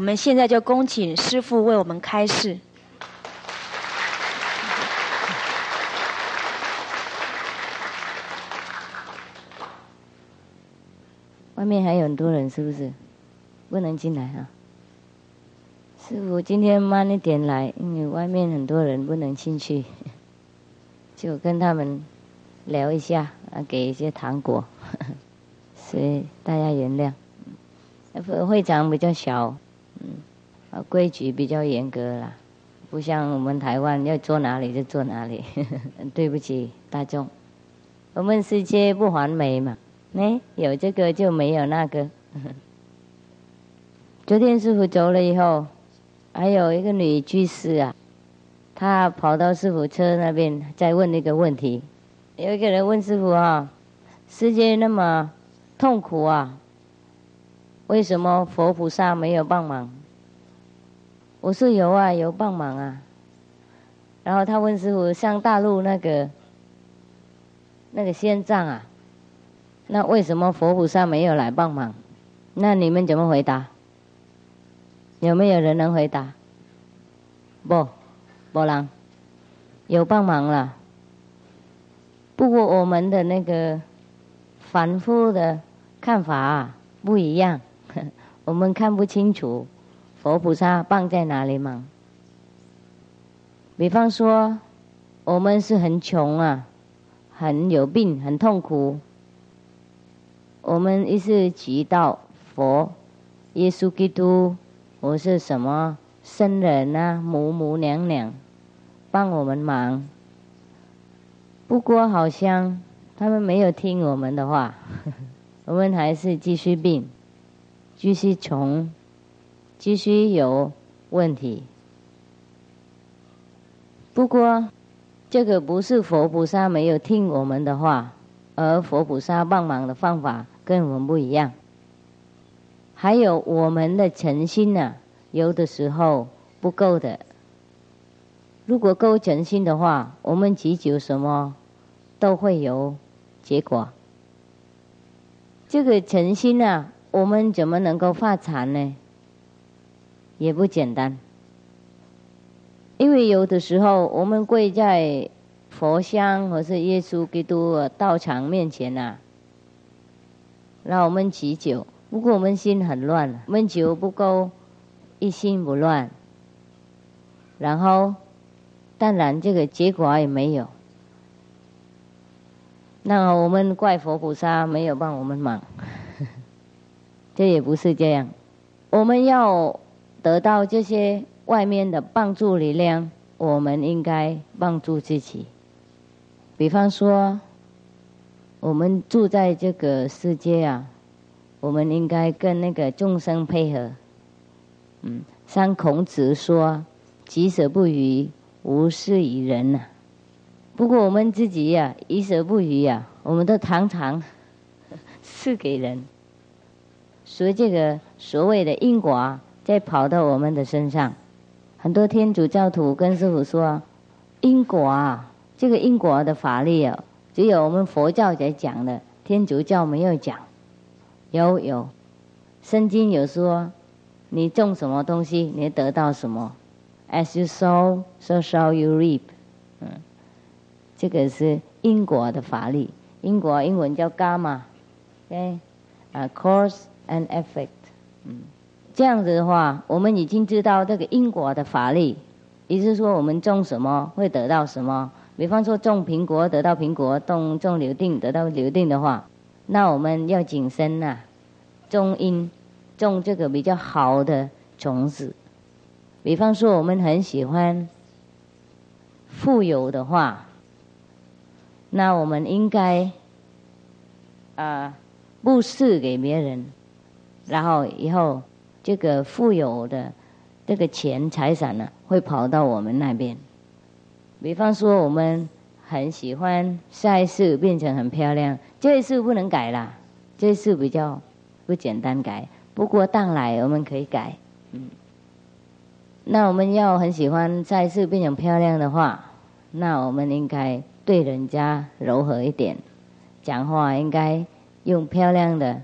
我们现在就恭请师父为我们开示。外面还有很多人，是不是？不能进来啊！师傅今天慢一点来，因为外面很多人不能进去，就跟他们聊一下，啊，给一些糖果，所以大家原谅。会长比较小，嗯，啊，规矩比较严格啦，不像我们台湾要坐哪里就坐哪里。呵 呵对不起大众，我们世界不完美嘛。哎，有这个就没有那个。昨天师傅走了以后，还有一个女居士啊，她跑到师傅车那边再问那个问题。有一个人问师傅啊：“世界那么痛苦啊，为什么佛菩萨没有帮忙？”我说：“有啊，有帮忙啊。”然后他问师傅：“像大陆那个那个仙藏啊？”那为什么佛菩萨没有来帮忙？那你们怎么回答？有没有人能回答？不，不能，有帮忙了。不过我们的那个反复的看法不一样，我们看不清楚佛菩萨帮在哪里忙。比方说，我们是很穷啊，很有病，很痛苦。我们一是祈祷佛、耶稣基督，或是什么圣人啊、母母娘娘帮我们忙。不过好像他们没有听我们的话，我们还是继续病，继续穷，继续有问题。不过这个不是佛菩萨没有听我们的话。而佛菩萨帮忙的方法跟我们不一样，还有我们的诚心呢，有的时候不够的。如果够诚心的话，我们祈求什么都会有结果。这个诚心呢，我们怎么能够发禅呢？也不简单，因为有的时候我们跪在。佛像或是耶稣基督道场面前呐，让我们祈求。不过我们心很乱，我们求不够，一心不乱。然后，当然这个结果也没有。那我们怪佛菩萨没有帮我们忙，这也不是这样。我们要得到这些外面的帮助力量，我们应该帮助自己。比方说，我们住在这个世界啊，我们应该跟那个众生配合。嗯，像孔子说：“己所不欲，勿施于人。”呐。不过我们自己呀，己所不欲呀，我们都常常 赐给人。所以这个所谓的因果啊，在跑到我们的身上。很多天主教徒跟师傅说：“因果啊。”这个因果的法律啊，只有我们佛教在讲的，天主教没有讲。有有，圣经有说，你种什么东西，你得到什么。As you sow, so shall you reap。嗯，这个是因果的法律。因果英文叫 gamma，哎，啊，cause and effect。嗯，这样子的话，我们已经知道这个因果的法律，也就是说，我们种什么会得到什么。比方说种苹果得到苹果，种种柳丁得到柳丁的话，那我们要谨慎呐，种因，种这个比较好的种子。比方说我们很喜欢富有的话，那我们应该啊布施给别人，然后以后这个富有的这个钱财产呢，会跑到我们那边。比方说，我们很喜欢下一次变成很漂亮，这一次不能改啦，这次比较不简单改。不过当来我们可以改，嗯。那我们要很喜欢下一次变成漂亮的话，那我们应该对人家柔和一点，讲话应该用漂亮的、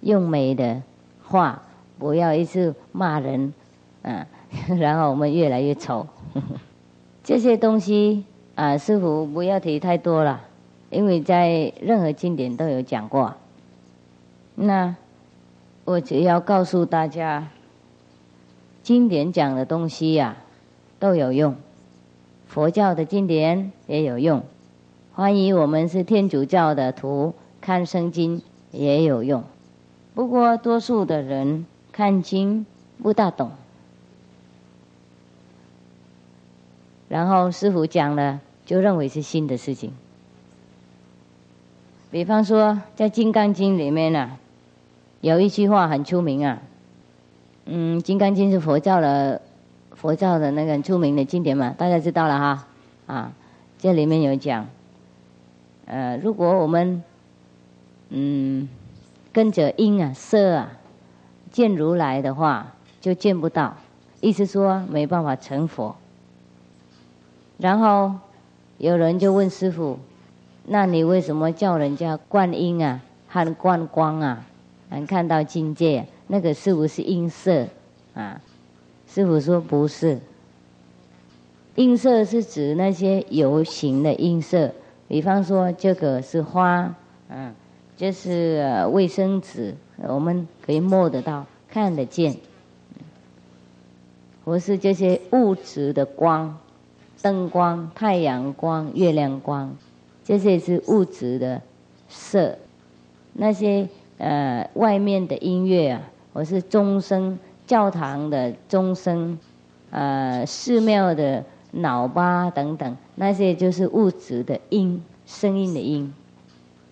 用美的话，不要一直骂人，嗯，然后我们越来越丑。这些东西啊，师傅不要提太多了，因为在任何经典都有讲过。那我只要告诉大家，经典讲的东西呀都有用，佛教的经典也有用。欢迎我们是天主教的徒看圣经也有用，不过多数的人看经不大懂。然后师傅讲了，就认为是新的事情。比方说，在《金刚经》里面呢，有一句话很出名啊。嗯，《金刚经》是佛教的佛教的那个出名的经典嘛，大家知道了哈。啊，这里面有讲，呃，如果我们嗯跟着音啊色啊见如来的话，就见不到，意思说没办法成佛。然后有人就问师傅：“那你为什么叫人家观音啊和观光啊？能看到境界，那个是不是音色啊？”师傅说：“不是，音色是指那些有形的音色，比方说这个是花，嗯，这是卫生纸，我们可以摸得到、看得见，或是这些物质的光。”灯光、太阳光、月亮光，这些是物质的色；那些呃外面的音乐啊，或是钟声、教堂的钟声、呃寺庙的喇叭等等，那些就是物质的音，声音的音。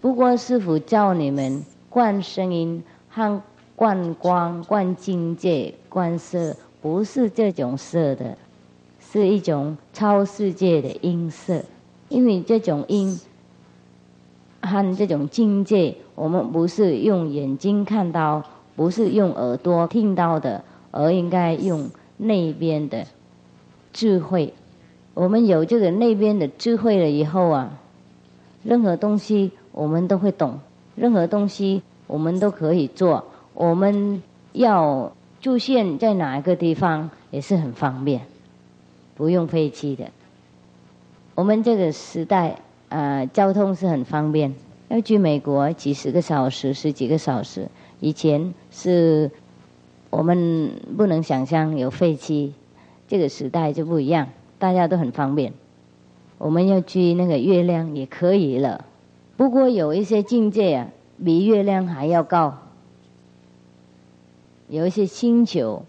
不过师傅教你们观声音和观光、观境界、观色，不是这种色的。是一种超世界的音色，因为这种音和这种境界，我们不是用眼睛看到，不是用耳朵听到的，而应该用那边的智慧。我们有这个那边的智慧了以后啊，任何东西我们都会懂，任何东西我们都可以做。我们要出现在哪一个地方也是很方便。不用飞机的，我们这个时代啊，交通是很方便。要去美国几十个小时，十几个小时。以前是我们不能想象有飞机，这个时代就不一样，大家都很方便。我们要去那个月亮也可以了，不过有一些境界啊，比月亮还要高。有一些星球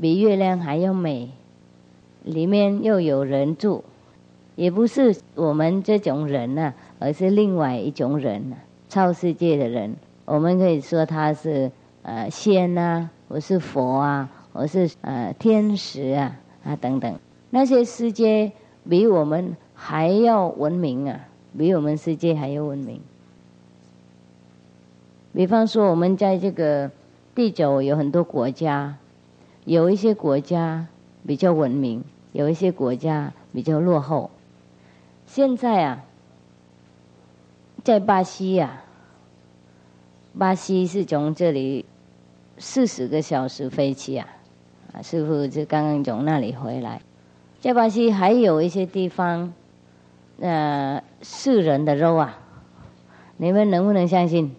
比月亮还要美。里面又有人住，也不是我们这种人呢，而是另外一种人呢，超世界的人。我们可以说他是呃仙啊，或是佛啊，或是呃天使啊啊等等。那些世界比我们还要文明啊，比我们世界还要文明。比方说，我们在这个地球有很多国家，有一些国家。比较文明，有一些国家比较落后。现在啊，在巴西呀，巴西是从这里四十个小时飞机啊，啊，师傅就刚刚从那里回来。在巴西还有一些地方，呃，是人的肉啊，你们能不能相信？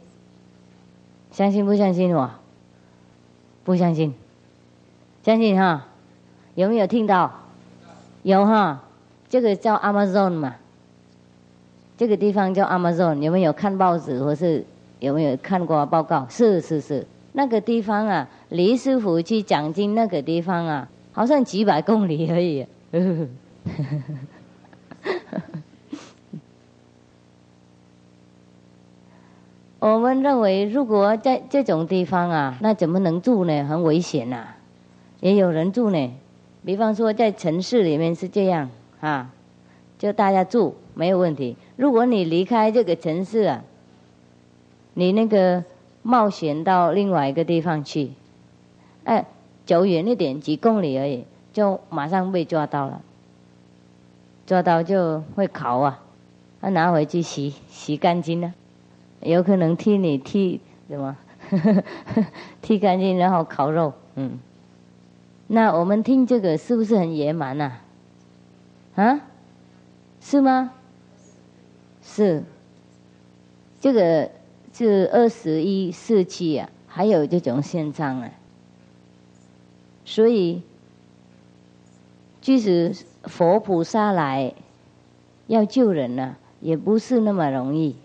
相信不相信我？不相信？相信哈？有没有听到？有哈，这个叫 Amazon 嘛，这个地方叫 Amazon。有没有看报纸或是有没有看过报告？是是是，那个地方啊，李师傅去讲经那个地方啊，好像几百公里而已。我们认为，如果在这种地方啊，那怎么能住呢？很危险呐，也有人住呢。比方说，在城市里面是这样啊，就大家住没有问题。如果你离开这个城市啊，你那个冒险到另外一个地方去，哎，走远一点几公里而已，就马上被抓到了，抓到就会烤啊，他拿回去洗洗干净了，有可能替你替什么剃干净然后烤肉，嗯。那我们听这个是不是很野蛮呐？啊？是吗？是。这个是二十一世纪啊，还有这种现象啊。所以，即使佛菩萨来要救人呢，也不是那么容易。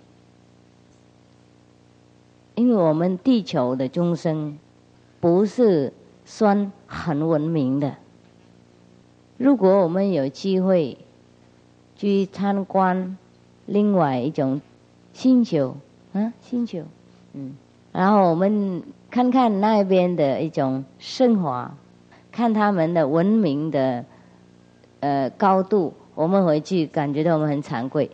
因为我们地球的众生不是算很文明的。如果我们有机会去参观另外一种星球，啊，星球，嗯，然后我们看看那边的一种生活，看他们的文明的呃高度，我们回去感觉到我们很惭愧。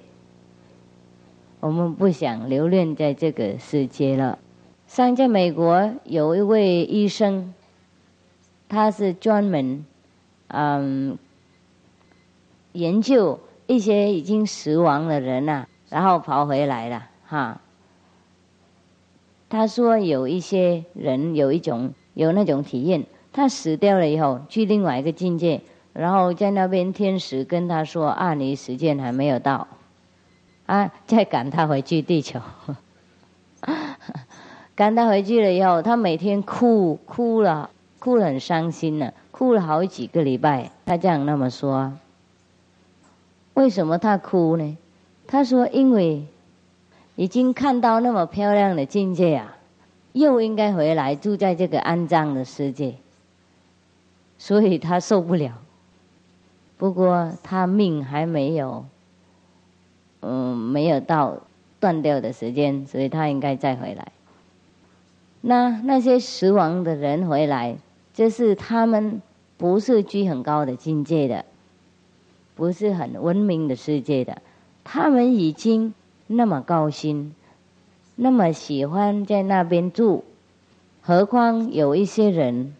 我们不想留恋在这个世界了。像在美国有一位医生，他是专门嗯研究一些已经死亡的人呐，然后跑回来了哈。他说有一些人有一种有那种体验，他死掉了以后去另外一个境界，然后在那边天使跟他说：“啊，你时间还没有到。”啊，再赶他回去地球，赶他回去了以后，他每天哭哭了，哭了很伤心呢，哭了好几个礼拜。他这样那么说，为什么他哭呢？他说：“因为已经看到那么漂亮的境界啊，又应该回来住在这个肮脏的世界，所以他受不了。不过他命还没有。”嗯，没有到断掉的时间，所以他应该再回来。那那些死亡的人回来，就是他们不是居很高的境界的，不是很文明的世界的，他们已经那么高兴，那么喜欢在那边住。何况有一些人，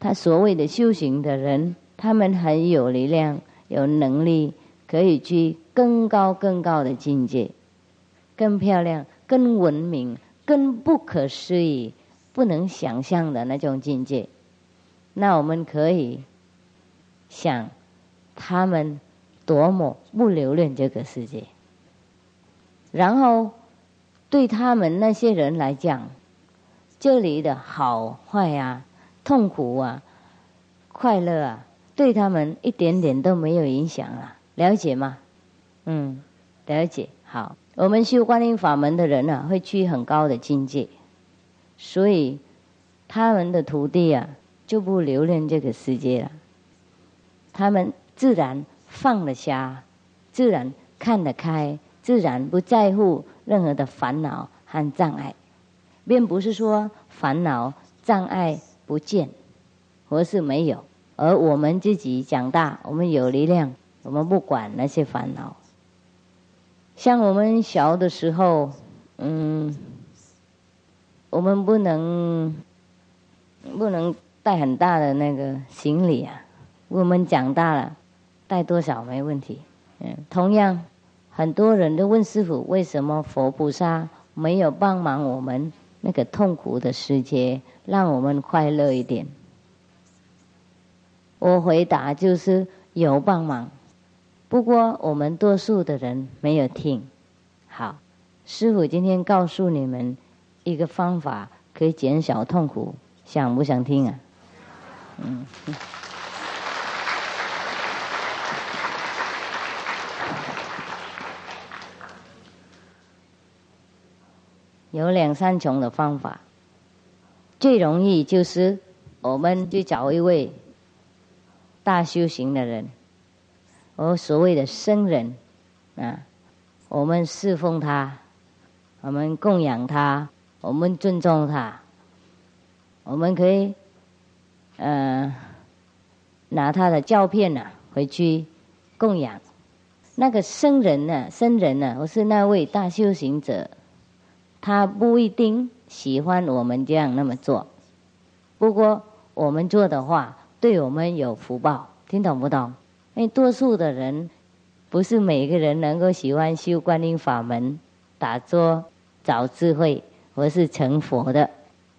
他所谓的修行的人，他们很有力量、有能力，可以去。更高、更高的境界，更漂亮、更文明、更不可思议、不能想象的那种境界。那我们可以想，他们多么不留恋这个世界。然后，对他们那些人来讲，这里的好坏啊、痛苦啊、快乐啊，对他们一点点都没有影响了。了解吗？嗯，了解。好，我们修观音法门的人呢，会去很高的境界，所以他们的徒弟啊，就不留恋这个世界了。他们自然放得下，自然看得开，自然不在乎任何的烦恼和障碍，并不是说烦恼障碍不见，或是没有。而我们自己长大，我们有力量，我们不管那些烦恼。像我们小的时候，嗯，我们不能不能带很大的那个行李啊。我们长大了，带多少没问题。嗯，同样，很多人都问师傅，为什么佛菩萨没有帮忙我们那个痛苦的世界，让我们快乐一点？我回答就是有帮忙。不过，我们多数的人没有听。好，师傅今天告诉你们一个方法，可以减少痛苦，想不想听啊？嗯。有两三种的方法，最容易就是我们去找一位大修行的人。我所谓的僧人，啊，我们侍奉他，我们供养他，我们尊重他，我们可以，呃，拿他的照片呢回去供养。那个僧人呢，僧人呢，我是那位大修行者，他不一定喜欢我们这样那么做，不过我们做的话，对我们有福报，听懂不懂？因为多数的人，不是每个人能够喜欢修观音法门、打坐、找智慧，或是成佛的。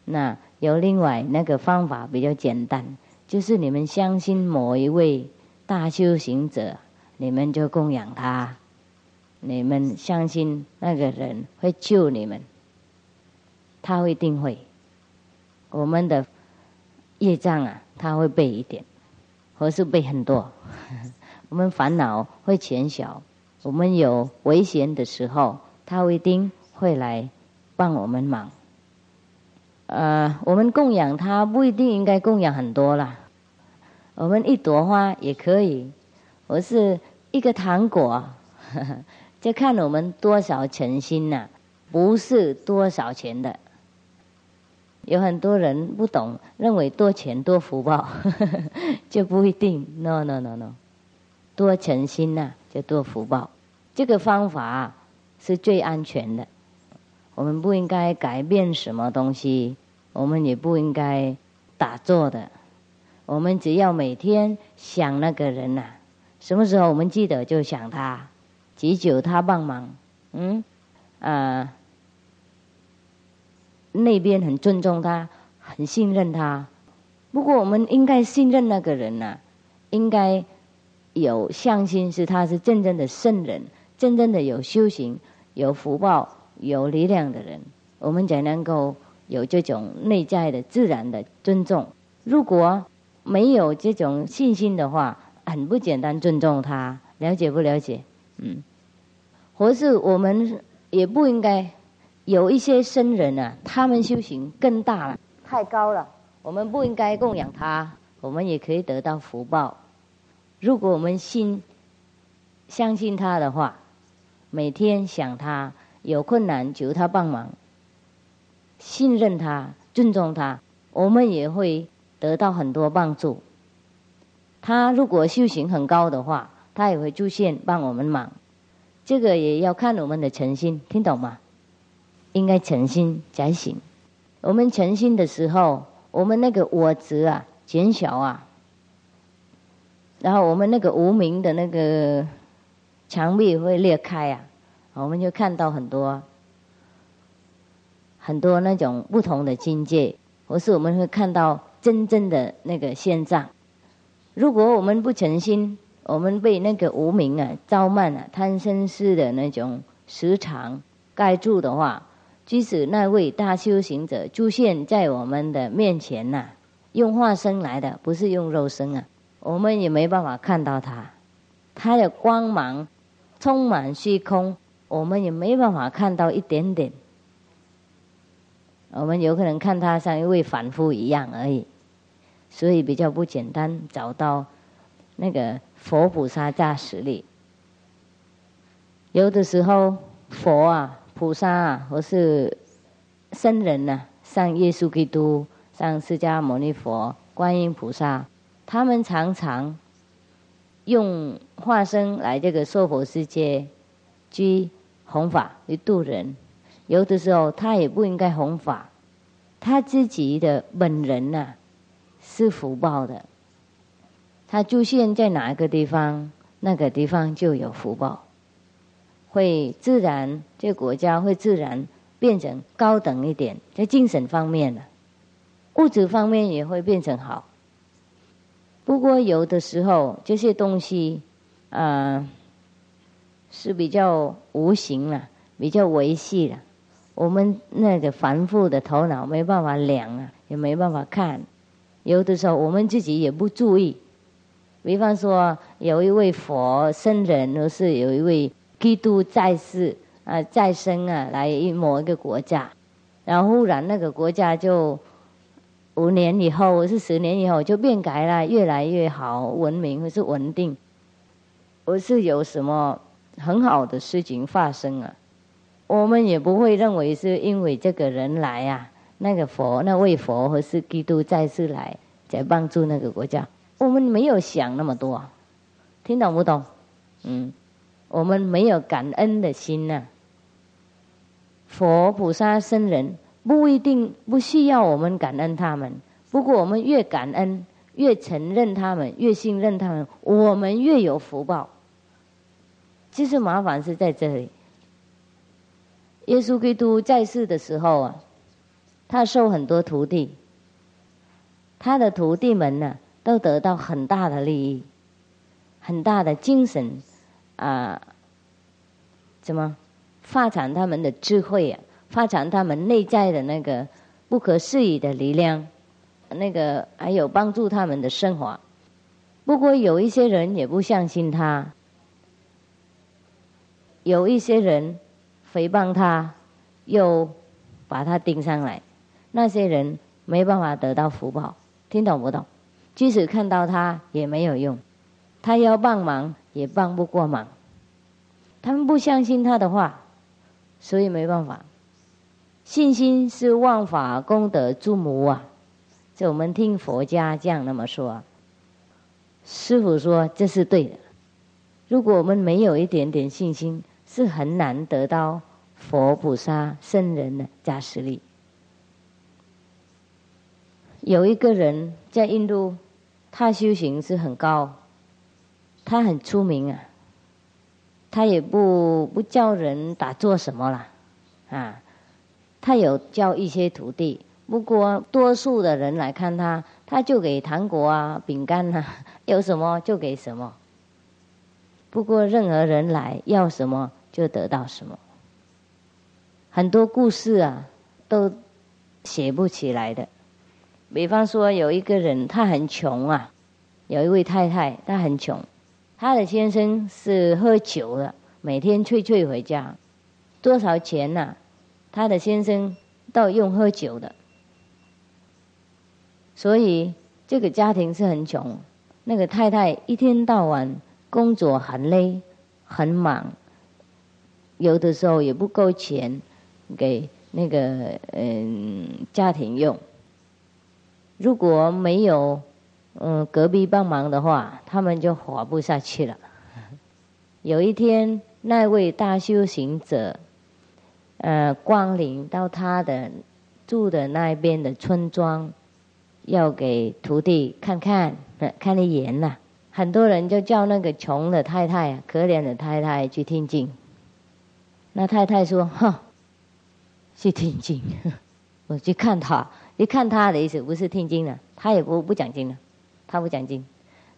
那有另外那个方法比较简单，就是你们相信某一位大修行者，你们就供养他。你们相信那个人会救你们，他会定会。我们的业障啊，他会背一点，或是背很多。我们烦恼会减小，我们有危险的时候，他一定会来帮我们忙。呃，我们供养他不一定应该供养很多啦，我们一朵花也可以，或是一个糖果。就看我们多少诚心呐，不是多少钱的。有很多人不懂，认为多钱多福报，就不一定。No no no no，多诚心呐，就多福报。这个方法是最安全的。我们不应该改变什么东西，我们也不应该打坐的。我们只要每天想那个人呐，什么时候我们记得就想他。祈求他帮忙，嗯，啊，那边很尊重他，很信任他。不过我们应该信任那个人呐，应该有相信是他是真正的圣人，真正的有修行、有福报、有力量的人，我们才能够有这种内在的自然的尊重。如果没有这种信心的话，很不简单尊重他，了解不了解？嗯。或是我们也不应该有一些僧人啊，他们修行更大了，太高了，我们不应该供养他，我们也可以得到福报。如果我们心相信他的话，每天想他，有困难求他帮忙，信任他，尊重他，我们也会得到很多帮助。他如果修行很高的话，他也会出现帮我们忙。这个也要看我们的诚心，听懂吗？应该诚心才行。我们诚心的时候，我们那个我执啊减小啊，然后我们那个无名的那个墙壁会裂开啊，我们就看到很多很多那种不同的境界，或是我们会看到真正的那个现状。如果我们不诚心，我们被那个无名啊、招慢啊、贪生世的那种时常盖住的话，即使那位大修行者出现在我们的面前呐，用化身来的，不是用肉身啊，我们也没办法看到他，他的光芒充满虚空，我们也没办法看到一点点。我们有可能看他像一位凡夫一样而已，所以比较不简单找到那个。佛菩萨加实力，有的时候佛啊、菩萨啊，或是僧人呐，像耶稣基督、像释迦牟尼佛、观音菩萨，他们常常用化身来这个娑婆世界去弘法、去度人。有的时候他也不应该弘法，他自己的本人呐是福报的。他出现在哪一个地方，那个地方就有福报，会自然这个国家会自然变成高等一点，在精神方面的，物质方面也会变成好。不过有的时候这些东西，啊，是比较无形了，比较维系了，我们那个繁复的头脑没办法量啊，也没办法看，有的时候我们自己也不注意。比方说，有一位佛僧人，或是有一位基督在世啊，再生啊，来某一个国家，然后忽然那个国家就五年以后，或是十年以后就变改了，越来越好，文明或是稳定，或是有什么很好的事情发生啊，我们也不会认为是因为这个人来啊，那个佛那位佛或是基督再世来，在帮助那个国家。我们没有想那么多，听懂不懂？嗯，我们没有感恩的心呐。佛菩萨僧人不一定不需要我们感恩他们，不过我们越感恩，越承认他们，越信任他们，我们越有福报。其实麻烦是在这里。耶稣基督在世的时候啊，他收很多徒弟，他的徒弟们呢，都得到很大的利益，很大的精神啊，怎么发展他们的智慧啊，发展他们内在的那个不可思议的力量，那个还有帮助他们的升华。不过有一些人也不相信他，有一些人诽谤他，又把他盯上来。那些人没办法得到福报，听懂不懂？即使看到他也没有用，他要帮忙也帮不过忙。他们不相信他的话，所以没办法。信心是万法功德之母啊！这我们听佛家这样那么说，师傅说这是对的。如果我们没有一点点信心，是很难得到佛菩萨圣人的加持力。有一个人在印度，他修行是很高，他很出名啊。他也不不教人打坐什么了，啊，他有教一些徒弟。不过多数的人来看他，他就给糖果啊、饼干啊，有什么就给什么。不过任何人来要什么就得到什么。很多故事啊，都写不起来的。比方说，有一个人他很穷啊，有一位太太她很穷，她的先生是喝酒的，每天醉醉回家，多少钱呐？她的先生都用喝酒的，所以这个家庭是很穷。那个太太一天到晚工作很累，很忙，有的时候也不够钱给那个嗯家庭用。如果没有嗯隔壁帮忙的话，他们就活不下去了。有一天，那位大修行者，呃，光临到他的住的那边的村庄，要给徒弟看看，看一眼呐。很多人就叫那个穷的太太、可怜的太太去听经。那太太说：“哈，去听经，我去看他。”一看他的意思不是听经的，他也不不讲经的，他不讲经，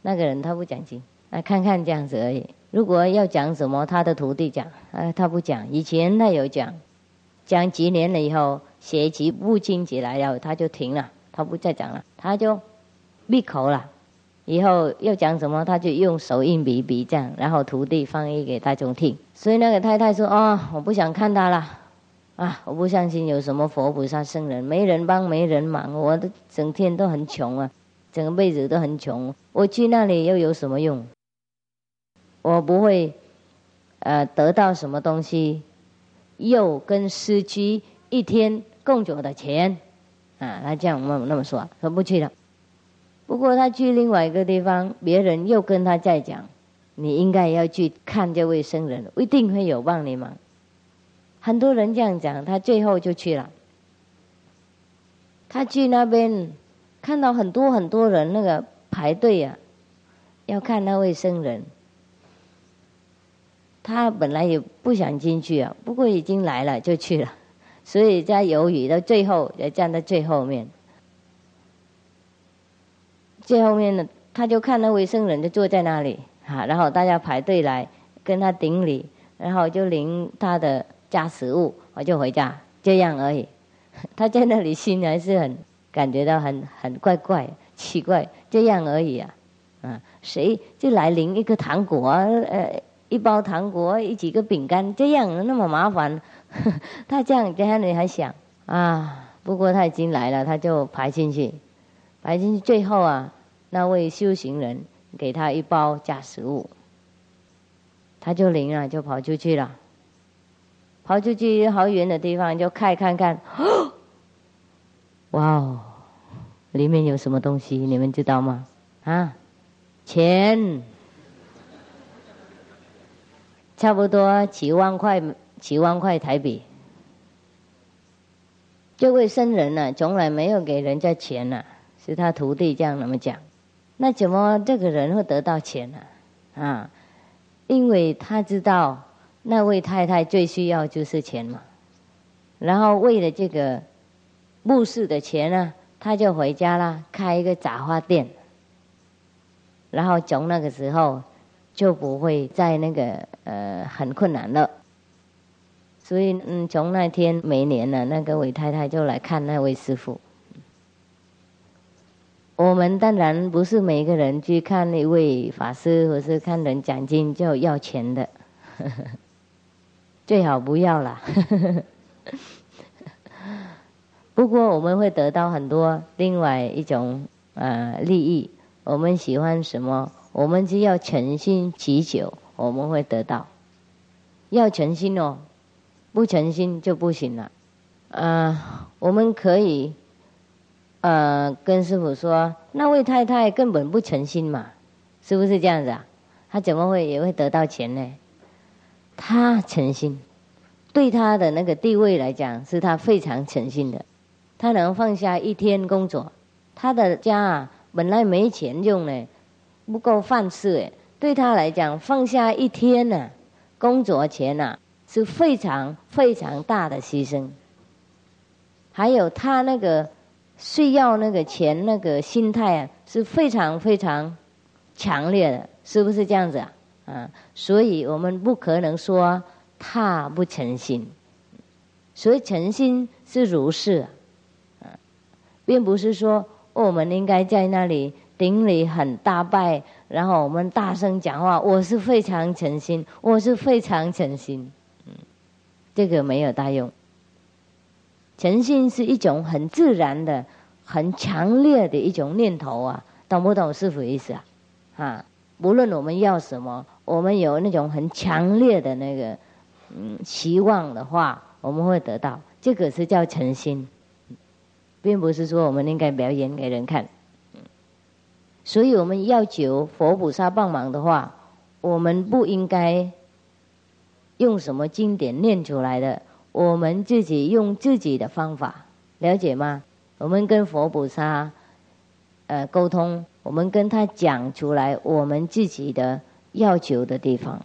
那个人他不讲经，那看看这样子而已。如果要讲什么，他的徒弟讲，啊，他不讲。以前他有讲，讲几年了以后，学习不清起来了，他就停了，他不再讲了，他就闭口了。以后要讲什么，他就用手印比比这样，然后徒弟翻译给大众听。所以那个太太说：“哦，我不想看他了。”啊！我不相信有什么佛菩萨圣人，没人帮，没人忙，我的整天都很穷啊，整个辈子都很穷。我去那里又有什么用？我不会，呃，得到什么东西，又跟失去一天供酒的钱，啊，他这样那么那么说，说不去了。不过他去另外一个地方，别人又跟他再讲，你应该要去看这位圣人，一定会有帮你忙。很多人这样讲，他最后就去了。他去那边，看到很多很多人那个排队啊，要看那位僧人。他本来也不想进去啊，不过已经来了就去了，所以在犹豫到最后，也站在最后面。最后面呢，他就看那位僧人就坐在那里啊，然后大家排队来跟他顶礼，然后就领他的。加食物，我就回家，这样而已。他在那里心还是很感觉到很很怪怪奇怪，这样而已啊。啊，谁就来领一个糖果，呃，一包糖果，一几个饼干，这样那么麻烦。他这样在那里还想啊，不过他已经来了，他就排进去，排进去，最后啊，那位修行人给他一包假食物，他就领了，就跑出去了。跑出去好远的地方，就看看看，哇哦，里面有什么东西？你们知道吗？啊，钱，差不多几万块，几万块台币。这位僧人呢，从来没有给人家钱呢，是他徒弟这样那么讲。那怎么这个人会得到钱呢？啊，因为他知道。那位太太最需要就是钱嘛，然后为了这个墓室的钱呢，他就回家了，开一个杂货店。然后从那个时候就不会再那个呃很困难了。所以嗯，从那天每年呢，那个韦太太就来看那位师傅。我们当然不是每个人去看那位法师，或是看人讲经就要钱的，最好不要啦。不过我们会得到很多另外一种呃利益。我们喜欢什么，我们只要诚心祈求，我们会得到。要诚心哦，不诚心就不行了。啊，我们可以。呃，跟师傅说，那位太太根本不诚心嘛，是不是这样子啊？他怎么会也会得到钱呢？他诚心，对他的那个地位来讲，是他非常诚心的。他能放下一天工作，他的家啊本来没钱用呢，不够饭吃哎，对他来讲放下一天呢，工作钱呐是非常非常大的牺牲。还有他那个。需要那个钱，那个心态啊，是非常非常强烈的，是不是这样子啊？啊，所以我们不可能说他不诚心，所以诚心是如是啊，并不是说我们应该在那里顶礼很大拜，然后我们大声讲话，我是非常诚心，我是非常诚心，嗯，这个没有大用。诚信是一种很自然的、很强烈的一种念头啊，懂不懂师傅意思啊？啊，无论我们要什么，我们有那种很强烈的那个嗯期望的话，我们会得到。这个是叫诚心，并不是说我们应该表演给人看。所以我们要求佛菩萨帮忙的话，我们不应该用什么经典念出来的。我们自己用自己的方法，了解吗？我们跟佛菩萨呃沟通，我们跟他讲出来我们自己的要求的地方。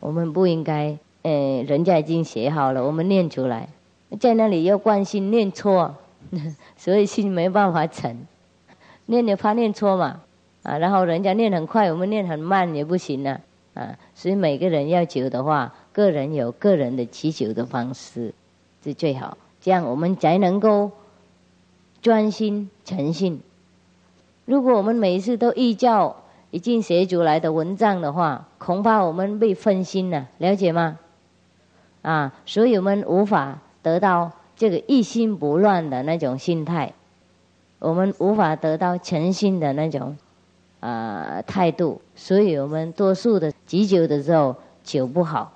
我们不应该，呃，人家已经写好了，我们念出来，在那里要关心念错，所以心没办法沉。念也怕念错嘛，啊，然后人家念很快，我们念很慢也不行啊，啊，所以每个人要求的话。个人有个人的祈求的方式是最好，这样我们才能够专心诚信。如果我们每一次都依照已经写出来的文章的话，恐怕我们被分心了，了解吗？啊，所以我们无法得到这个一心不乱的那种心态，我们无法得到诚心的那种呃态度，所以我们多数的祈酒的时候求不好。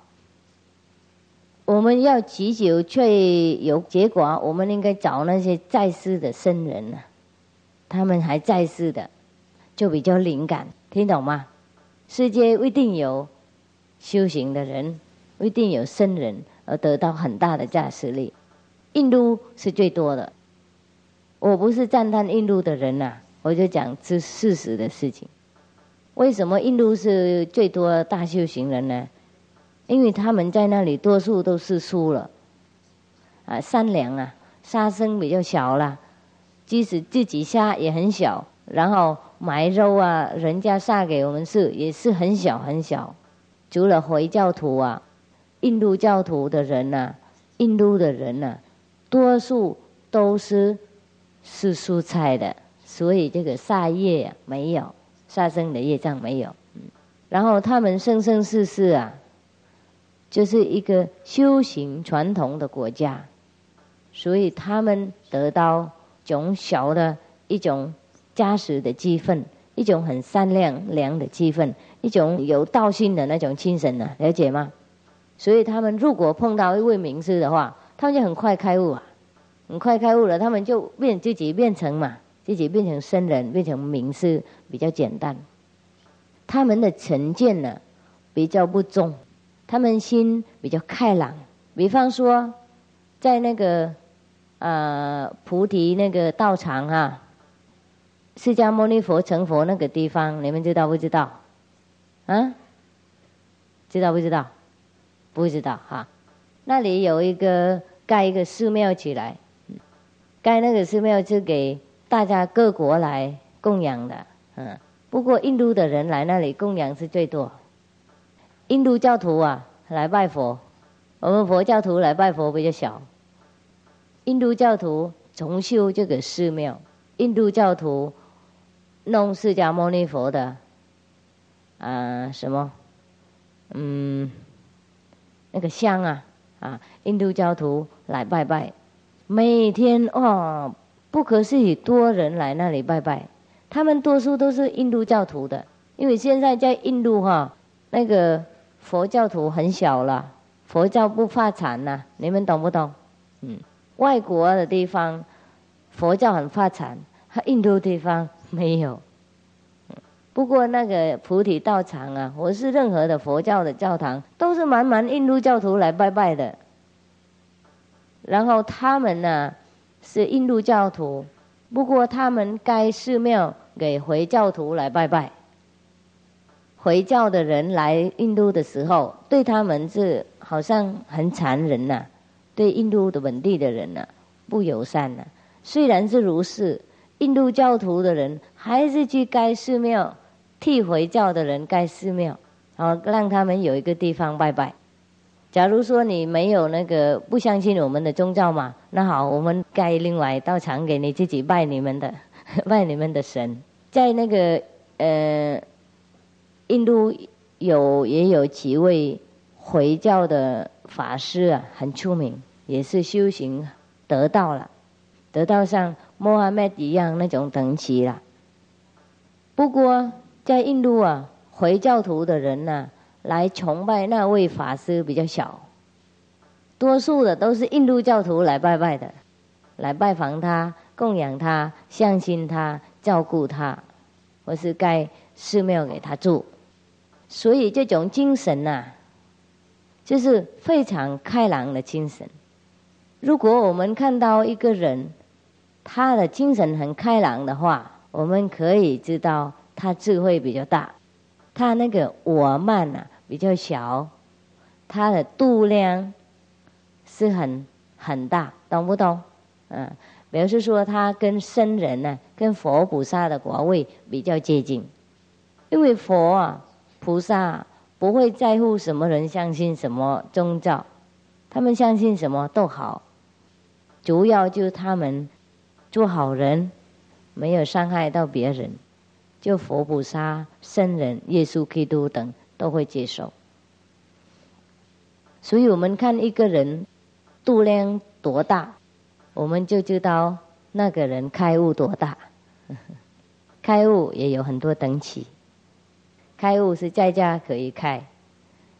我们要祈求却有结果，我们应该找那些在世的僧人呢，他们还在世的，就比较灵感，听懂吗？世界一定有修行的人，一定有僧人，而得到很大的加持力。印度是最多的，我不是赞叹印度的人呐，我就讲这事实的事情。为什么印度是最多大修行人呢？因为他们在那里多数都是输了，啊，善良啊，杀生比较小啦，即使自己杀也很小，然后买肉啊，人家杀给我们吃也是很小很小。除了回教徒啊，印度教徒的人呐，印度的人呐，多数都是吃蔬菜的，所以这个杀业没有，杀生的业障没有。嗯然后他们生生世世啊。就是一个修行传统的国家，所以他们得到种小的一种家实的气氛，一种很善良良的气氛，一种有道心的那种精神呢，了解吗？所以他们如果碰到一位名师的话，他们就很快开悟啊，很快开悟了，他们就变自己变成嘛，自己变成僧人，变成名师，比较简单。他们的成见呢，比较不重。他们心比较开朗，比方说，在那个呃菩提那个道场啊，释迦牟尼佛成佛那个地方，你们知道不知道？啊？知道不知道？不知道哈。那里有一个盖一个寺庙起来，盖那个寺庙是给大家各国来供养的，嗯。不过印度的人来那里供养是最多，印度教徒啊来拜佛，我们佛教徒来拜佛比较小。印度教徒重修这个寺庙，印度教徒弄释迦牟尼佛的啊什么，嗯，那个香啊啊，印度教徒来拜拜，每天哦不可思议多人来那里拜拜。他们多数都是印度教徒的，因为现在在印度哈，那个佛教徒很小了，佛教不发展呐，你们懂不懂？嗯，外国的地方佛教很发展，印度地方没有。不过那个菩提道场啊，或是任何的佛教的教堂，都是满满印度教徒来拜拜的。然后他们呢是印度教徒，不过他们该寺庙。给回教徒来拜拜。回教的人来印度的时候，对他们是好像很残忍呐，对印度的本地的人呐不友善呐。虽然是如是，印度教徒的人还是去该寺庙替回教的人盖寺庙，然后让他们有一个地方拜拜。假如说你没有那个不相信我们的宗教嘛，那好，我们盖另外一道场给你自己拜你们的。拜你们的神，在那个呃，印度有也有几位回教的法师啊，很出名，也是修行得道了，得到像穆罕默一样那种等级了。不过在印度啊，回教徒的人呢，来崇拜那位法师比较少，多数的都是印度教徒来拜拜的，来拜访他。供养他，相信他，照顾他，或是盖寺庙给他住，所以这种精神呐，就是非常开朗的精神。如果我们看到一个人，他的精神很开朗的话，我们可以知道他智慧比较大，他那个我慢呐比较小，他的度量是很很大，懂不懂？嗯。表示说，他跟僧人呢，跟佛菩萨的果位比较接近，因为佛啊、菩萨不会在乎什么人相信什么宗教，他们相信什么都好，主要就是他们做好人，没有伤害到别人，就佛菩萨、圣人、耶稣基督等都会接受。所以我们看一个人度量多大。我们就知道那个人开悟多大，开悟也有很多等级。开悟是在家可以开，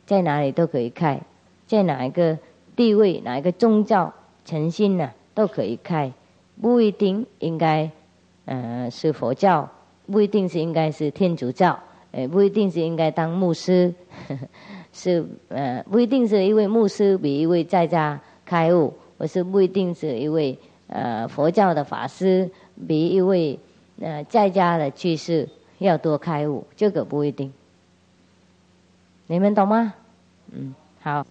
在哪里都可以开，在哪一个地位、哪一个宗教诚信呢，都可以开。不一定应该，呃，是佛教，不一定是应该是天主教，呃，不一定是应该当牧师，是呃，不一定是一位牧师比一位在家开悟。或是不一定是一位呃佛教的法师比一位呃在家的居士要多开悟，这个不一定。你们懂吗？嗯，好。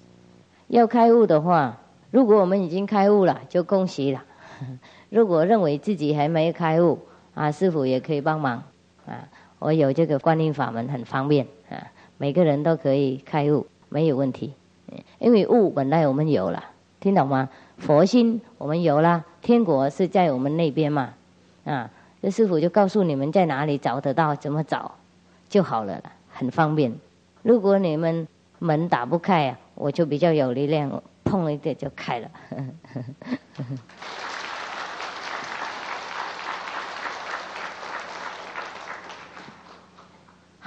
要开悟的话，如果我们已经开悟了，就恭喜了。如果认为自己还没开悟，啊，师傅也可以帮忙啊。我有这个观音法门，很方便啊，每个人都可以开悟，没有问题。因为悟本来我们有了，听懂吗？佛心我们有了，天国是在我们那边嘛，啊，这师傅就告诉你们在哪里找得到，怎么找就好了，很方便。如果你们门打不开啊，我就比较有力量，碰一点就开了。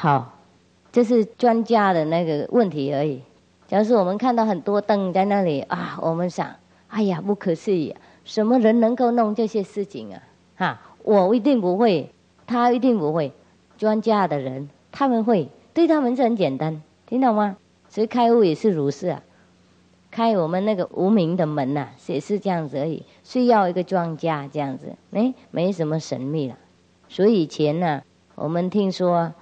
好，这是专家的那个问题而已。假如是我们看到很多灯在那里啊，我们想。哎呀，不可思议！什么人能够弄这些事情啊？哈，我一定不会，他一定不会。专家的人他们会，对他们是很简单，听到吗？所以开悟也是如是啊，开我们那个无名的门呐，也是这样子而已，需要一个庄家这样子，哎，没什么神秘了。所以以前呢，我们听说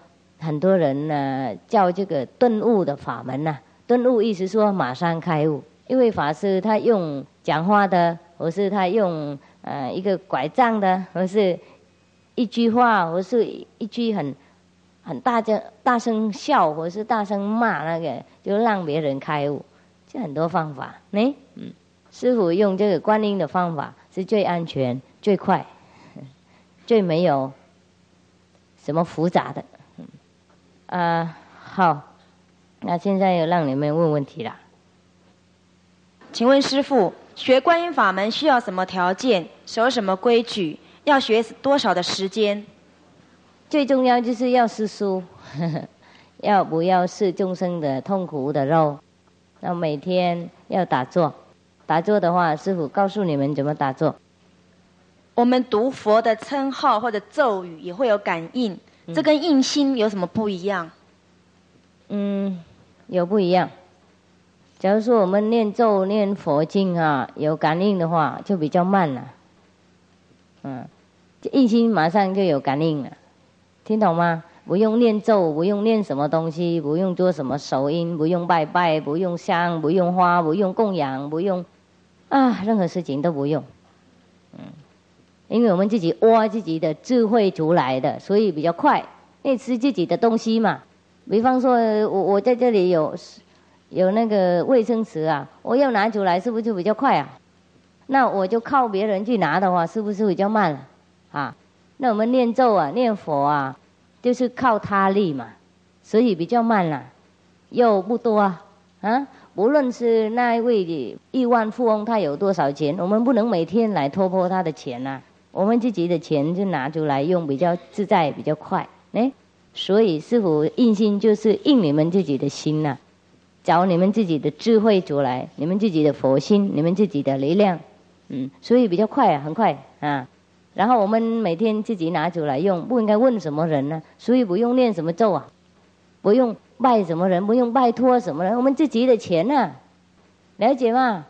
很多人呢叫这个顿悟的法门呐，顿悟意思说马上开悟，因为法师他用。讲话的，或是他用呃，一个拐杖的，或是一句话，或是一句很很大声大声笑，或是大声骂，那个就让别人开悟，就很多方法。呢，嗯，师傅用这个观音的方法是最安全、最快、最没有什么复杂的。啊，好，那现在又让你们问问题了。请问师傅，学观音法门需要什么条件？守什么规矩？要学多少的时间？最重要就是要思书，要不要是众生的痛苦的肉？那每天要打坐，打坐的话，师傅告诉你们怎么打坐。我们读佛的称号或者咒语也会有感应，这跟印心有什么不一样？嗯，有不一样。假如说我们念咒念佛经啊，有感应的话，就比较慢了。嗯，印心马上就有感应了，听懂吗？不用念咒，不用念什么东西，不用做什么手印，不用拜拜，不用香，不用花，不用供养，不用啊，任何事情都不用。因为我们自己挖自己的智慧出来的，所以比较快。因为吃自己的东西嘛，比方说我我在这里有。有那个卫生纸啊，我要拿出来是不是就比较快啊？那我就靠别人去拿的话，是不是比较慢？啊，那我们念咒啊、念佛啊，就是靠他力嘛，所以比较慢了，又不多啊。啊，无论是那一位亿万富翁，他有多少钱，我们不能每天来拖破他的钱呐。我们自己的钱就拿出来用，比较自在，比较快。哎，所以师傅印心就是印你们自己的心呐。找你们自己的智慧出来，你们自己的佛心，你们自己的力量，嗯，所以比较快啊，很快啊。然后我们每天自己拿出来用，不应该问什么人呢？所以不用念什么咒啊，不用拜什么人，不用拜托什么人，我们自己的钱呢？了解吗？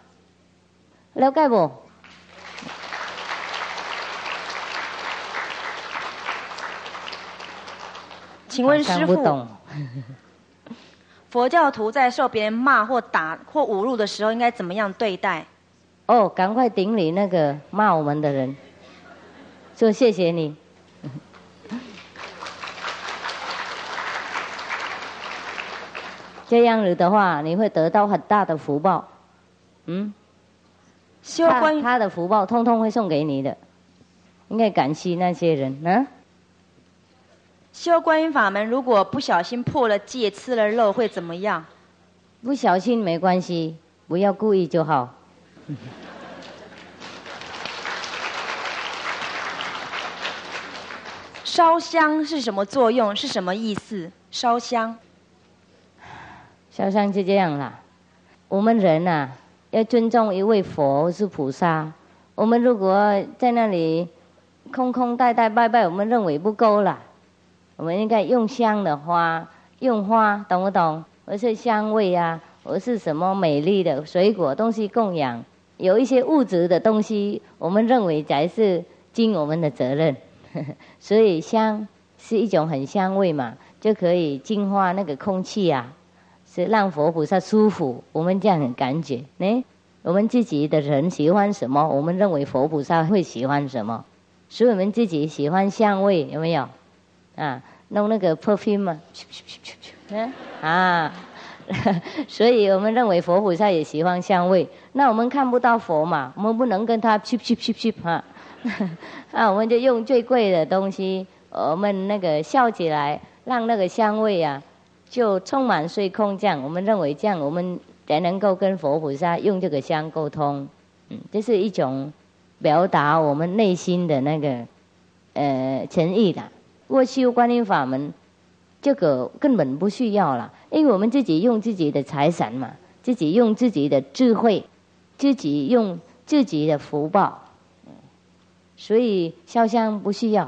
了解不？请问师傅。佛教徒在受别人骂或打或侮辱的时候，应该怎么样对待？哦，赶快顶礼那个骂我们的人，说谢谢你。这样子的话，你会得到很大的福报。嗯，他他的福报通通会送给你的，应该感谢那些人啊。修观音法门，如果不小心破了戒，吃了肉会怎么样？不小心没关系，不要故意就好。烧香是什么作用？是什么意思？烧香，烧香就这样啦。我们人呐，要尊重一位佛是菩萨。我们如果在那里空空带带拜拜，我们认为不够了。我们应该用香的花，用花，懂不懂？而是香味啊，而是什么美丽的水果东西供养，有一些物质的东西，我们认为才是尽我们的责任。所以香是一种很香味嘛，就可以净化那个空气啊，是让佛菩萨舒服。我们这样很感觉，呢，我们自己的人喜欢什么，我们认为佛菩萨会喜欢什么，所以我们自己喜欢香味，有没有？啊，弄那个 perfume，嗯啊，所以我们认为佛菩萨也喜欢香味。那我们看不到佛嘛，我们不能跟他去去去去哈，那，我们就用最贵的东西，我们那个笑起来，让那个香味啊，就充满睡空这样。我们认为这样，我们才能够跟佛菩萨用这个香沟通。嗯，这是一种表达我们内心的那个呃诚意的。过修观音法门，这个根本不需要了，因为我们自己用自己的财产嘛，自己用自己的智慧，自己用自己的福报，所以烧香不需要，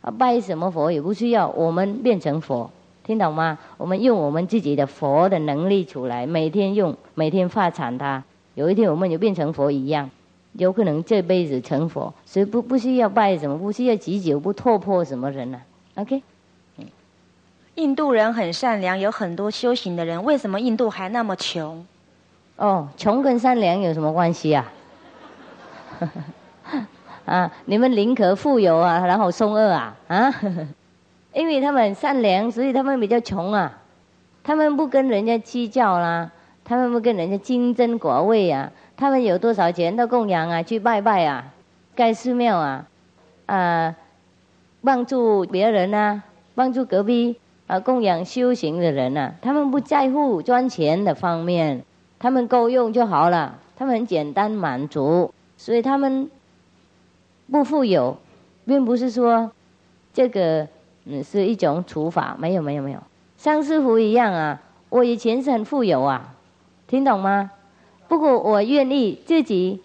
啊，拜什么佛也不需要，我们变成佛，听懂吗？我们用我们自己的佛的能力出来，每天用，每天发展它，有一天我们就变成佛一样。有可能这辈子成佛，所以不不需要拜什么，不需要祈求，不突破什么人呢？OK。印度人很善良，有很多修行的人，为什么印度还那么穷？哦，穷跟善良有什么关系啊？啊，你们宁可富有啊，然后凶恶啊啊，因为他们善良，所以他们比较穷啊，他们不跟人家计较啦，他们不跟人家竞争果位啊，他们有多少钱都供养啊，去拜拜啊，盖寺庙啊，啊，帮助别人啊，帮助隔壁啊，供养修行的人啊，他们不在乎赚钱的方面，他们够用就好了，他们很简单满足，所以他们。不富有，并不是说这个嗯是一种处罚，没有没有没有，像师傅一样啊，我以前是很富有啊，听懂吗？如果我愿意自己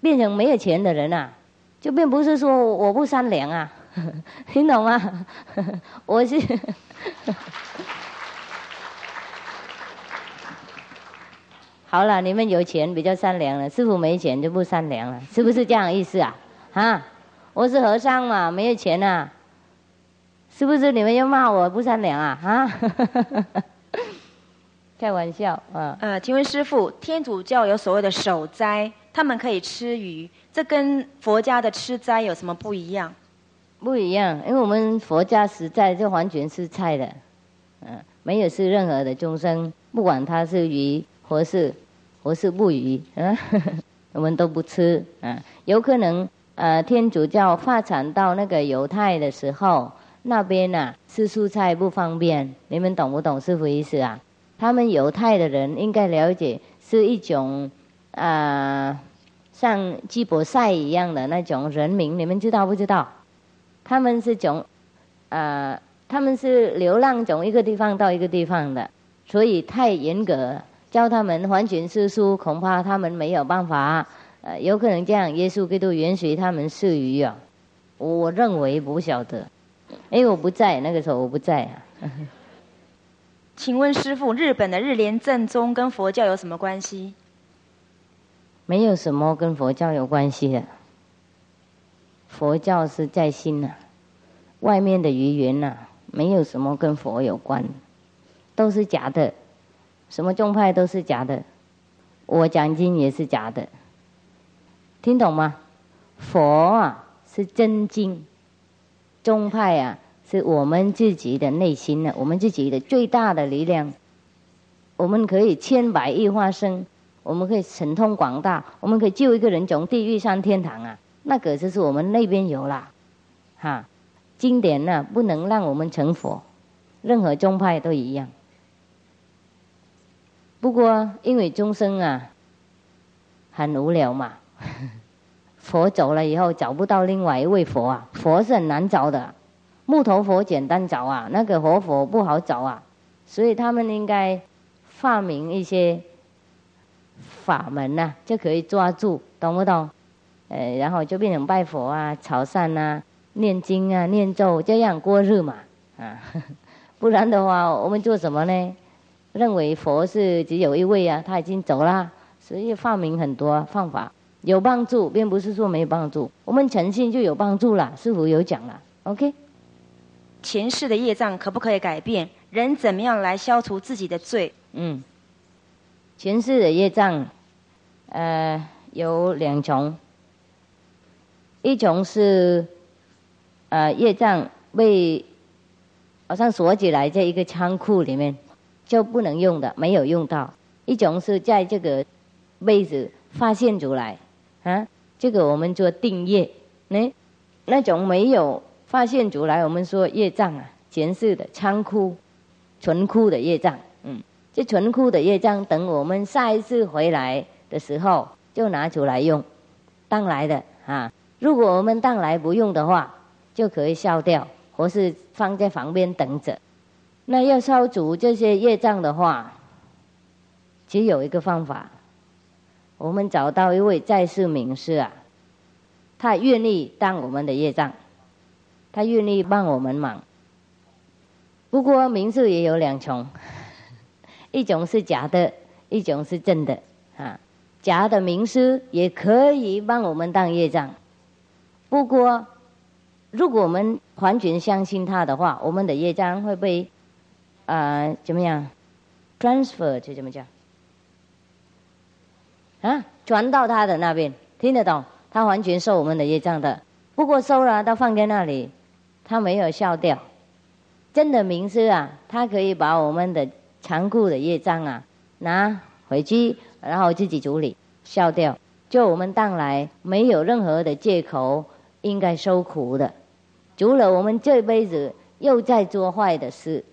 变成没有钱的人啊，就并不是说我不善良啊，听懂吗？我是 好了，你们有钱比较善良了，师傅没钱就不善良了，是不是这样意思啊？啊，我是和尚嘛，没有钱啊，是不是？你们又骂我不善良啊？啊，开玩笑啊。呃，请问师傅，天主教有所谓的守斋，他们可以吃鱼，这跟佛家的吃斋有什么不一样？不一样，因为我们佛家实在就完全是菜的，嗯，没有是任何的众生，不管他是鱼或是或是不鱼，嗯，我们都不吃，嗯，有可能。呃，天主教发展到那个犹太的时候，那边呢吃蔬菜不方便，你们懂不懂师傅意思啊？他们犹太的人应该了解，是一种啊，像基伯赛一样的那种人民，你们知道不知道？他们是种啊，他们是流浪从一个地方到一个地方的，所以太严格，教他们完全吃素，恐怕他们没有办法。呃，有可能这样，耶稣基督允许他们吃鱼啊？我认为不晓得，因为我不在那个时候，我不在啊。请问师傅，日本的日莲正宗跟佛教有什么关系？没有什么跟佛教有关系的，佛教是在心呐，外面的语言呐，没有什么跟佛有关，都是假的，什么宗派都是假的，我讲经也是假的。听懂吗？佛啊是真经，宗派啊是我们自己的内心呢，我们自己的最大的力量。我们可以千百亿化身，我们可以神通广大，我们可以救一个人从地狱上天堂啊！那个就是我们那边有啦，哈，经典呢不能让我们成佛，任何宗派都一样。不过因为众生啊很无聊嘛。佛走了以后找不到另外一位佛啊，佛是很难找的，木头佛简单找啊，那个活佛不好找啊，所以他们应该发明一些法门呐，就可以抓住，懂不懂？呃，然后就变成拜佛啊、朝善啊、念经啊、念咒这样过日嘛，啊，不然的话我们做什么呢？认为佛是只有一位啊，他已经走了，所以发明很多方法。有帮助，并不是说没有帮助。我们诚信就有帮助了，师傅有讲了。OK，前世的业障可不可以改变？人怎么样来消除自己的罪？嗯，前世的业障，呃，有两种，一种是，呃，业障被好像锁起来在一个仓库里面，就不能用的，没有用到；一种是在这个位置发现出来。啊，这个我们做定业，那那种没有发现出来，我们说业障啊，前世的仓库、存库的业障，嗯，这存库的业障，等我们下一次回来的时候就拿出来用，当来的啊，如果我们当来不用的话，就可以消掉，或是放在旁边等着。那要消除这些业障的话，只有一个方法。我们找到一位在世名师啊，他愿意当我们的业障，他愿意帮我们忙。不过名师也有两重，一种是假的，一种是真的啊。假的名师也可以帮我们当业障，不过如果我们完全相信他的话，我们的业障会被啊怎么样 transfer 就怎么讲？啊，传到他的那边听得懂，他完全受我们的业障的。不过收了，他放在那里，他没有消掉。真的名师啊，他可以把我们的残酷的业障啊拿回去，然后自己处理消掉，就我们当来没有任何的借口应该受苦的。除了我们这辈子又在做坏的事，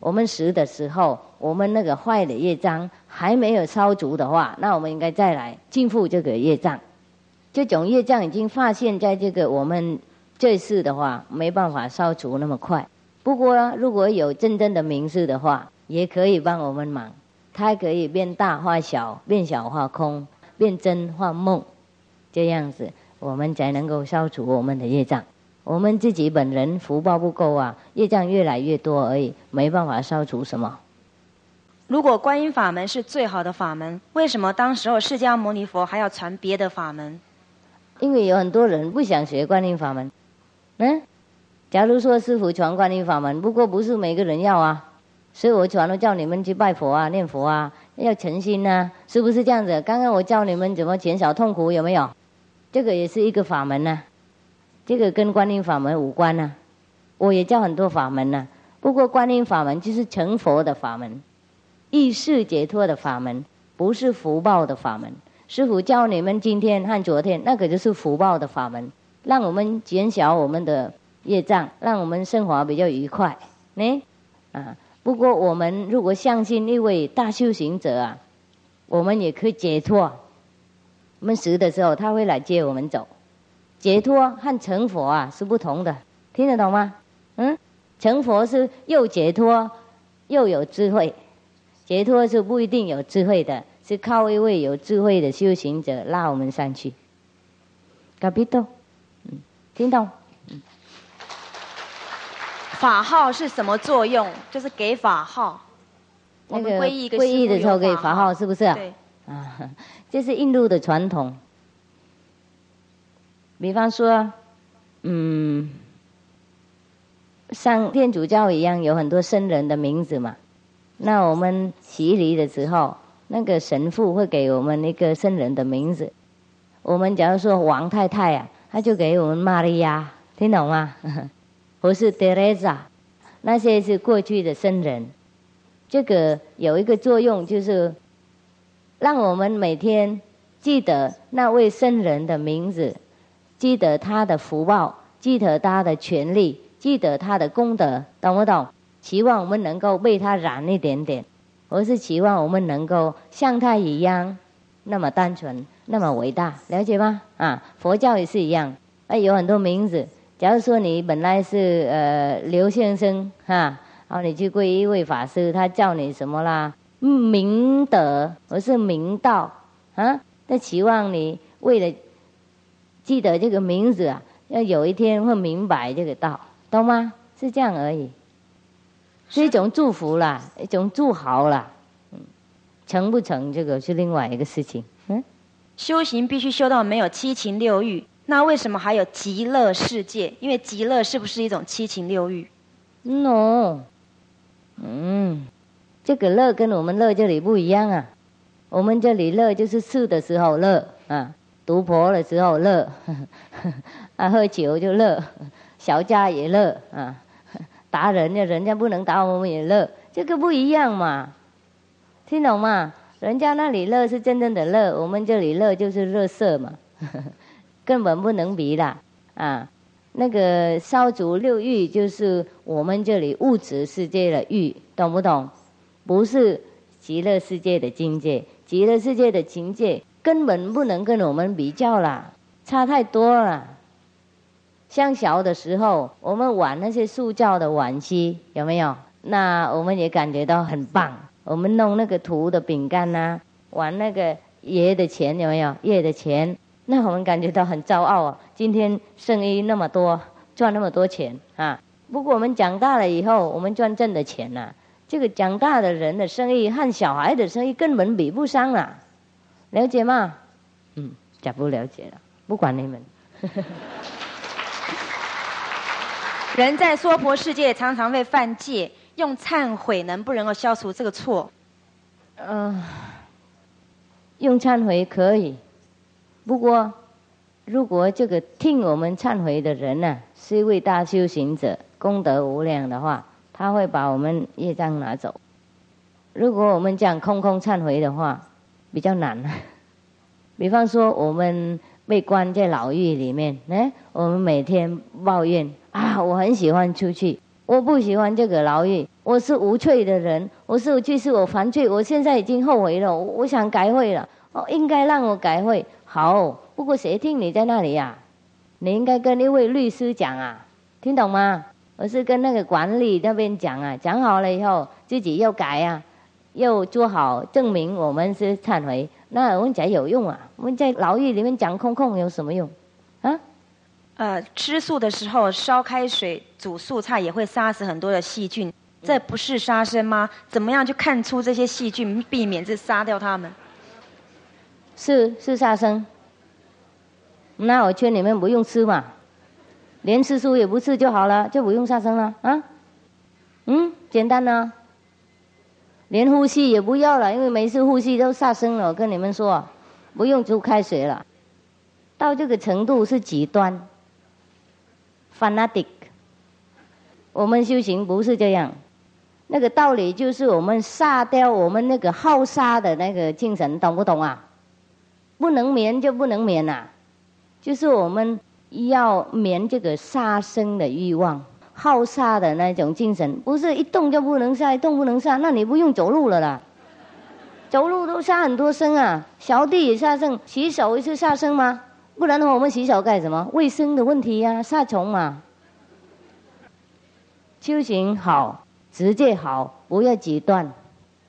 我们死的时候，我们那个坏的业障还没有消除的话，那我们应该再来尽付这个业障。这种业障已经发现在这个我们这世的话，没办法消除那么快。不过如果有真正的名士的话，也可以帮我们忙。他可以变大化小，变小化空，变真化梦，这样子我们才能够消除我们的业障。我们自己本人福报不够啊，业障越来越多而已，没办法消除什么。如果观音法门是最好的法门，为什么当时候释迦牟尼佛还要传别的法门？因为有很多人不想学观音法门，嗯，假如说师傅传观音法门，不过不是每个人要啊，所以我传了叫你们去拜佛啊、念佛啊，要诚心呐，是不是这样子？刚刚我教你们怎么减少痛苦，有没有？这个也是一个法门呐，这个跟观音法门无关呐。我也教很多法门呐，不过观音法门就是成佛的法门，意识解脱的法门，不是福报的法门。师傅教你们今天和昨天，那可就是福报的法门，让我们减小我们的业障，让我们生活比较愉快。呢，啊，不过我们如果相信一位大修行者啊，我们也可以解脱。我们死的时候，他会来接我们走。解脱和成佛啊是不同的，听得懂吗？嗯，成佛是又解脱又有智慧，解脱是不一定有智慧的。是靠一位有智慧的修行者拉我们上去。搞不懂？嗯，听懂？嗯。法号是什么作用？就是给法号。那个皈依的时候给法号，是不是？对。啊，这是印度的传统。比方说，嗯，像天主教一样，有很多圣人的名字嘛。那我们洗礼的时候。那个神父会给我们一个圣人的名字，我们假如说王太太啊，他就给我们玛利亚，听懂吗？或是德蕾莎，那些是过去的圣人。这个有一个作用，就是让我们每天记得那位圣人的名字，记得他的福报，记得他的权利，记得他的功德，懂不懂？希望我们能够被他染一点点。我是期望我们能够像他一样，那么单纯，那么伟大，了解吗？啊，佛教也是一样，哎，有很多名字。假如说你本来是呃刘先生哈，然后你去皈依一位法师，他叫你什么啦？明德，我是明道啊。那期望你为了记得这个名字啊，要有一天会明白这个道，懂吗？是这样而已。是一种祝福啦，一种祝好啦，成不成这个是另外一个事情。嗯，修行必须修到没有七情六欲，那为什么还有极乐世界？因为极乐是不是一种七情六欲？No，嗯，这个乐跟我们乐这里不一样啊。我们这里乐就是吃的时候乐啊，赌博的时候乐，啊，喝酒就乐，小家也乐啊。打人家，人家不能打我们也乐，这个不一样嘛，听懂吗？人家那里乐是真正的乐，我们这里乐就是乐色嘛，根本不能比啦啊！那个烧足六欲就是我们这里物质世界的欲，懂不懂？不是极乐世界的境界，极乐世界的境界根本不能跟我们比较啦，差太多了。像小的时候，我们玩那些塑胶的玩具，有没有？那我们也感觉到很棒。我们弄那个土的饼干呐，玩那个爷的钱，有没有？爷的钱，那我们感觉到很骄傲啊！今天生意那么多，赚那么多钱啊！不过我们长大了以后，我们赚挣的钱呐，这个长大的人的生意和小孩的生意根本比不上啊！了解吗？嗯，假不了解了，不管你们。人在娑婆世界常常会犯戒，用忏悔能不能够消除这个错？嗯，用忏悔可以，不过如果这个听我们忏悔的人呢，是一位大修行者，功德无量的话，他会把我们业障拿走。如果我们讲空空忏悔的话，比较难。比方说，我们被关在牢狱里面，哎，我们每天抱怨啊，我很喜欢出去，我不喜欢这个牢狱，我是无罪的人，我是无罪是我犯罪，我现在已经后悔了，我想改会了，哦，应该让我改会，好。不过谁听你在那里呀？你应该跟一位律师讲啊，听懂吗？我是跟那个管理那边讲啊，讲好了以后自己又改啊，又做好证明我们是忏悔，那我们讲有用啊？我们在牢狱里面讲空空有什么用？呃，吃素的时候烧开水煮素菜也会杀死很多的细菌，这不是杀生吗？怎么样去看出这些细菌，避免是杀掉它们？是是杀生。那我劝你们不用吃嘛，连吃素也不吃就好了，就不用杀生了啊。嗯，简单呢。连呼吸也不要了，因为每次呼吸都杀生了。我跟你们说，不用煮开水了。到这个程度是极端，fanatic。我们修行不是这样，那个道理就是我们杀掉我们那个好杀的那个精神，懂不懂啊？不能眠就不能眠呐。就是我们要免这个杀生的欲望，好杀的那种精神，不是一动就不能杀，一动不能杀，那你不用走路了啦，走路都杀很多生啊，小弟也杀生，洗手也是杀生吗？不然的话，我们洗手干什么？卫生的问题呀，杀虫嘛。修行好，直接好，不要极端，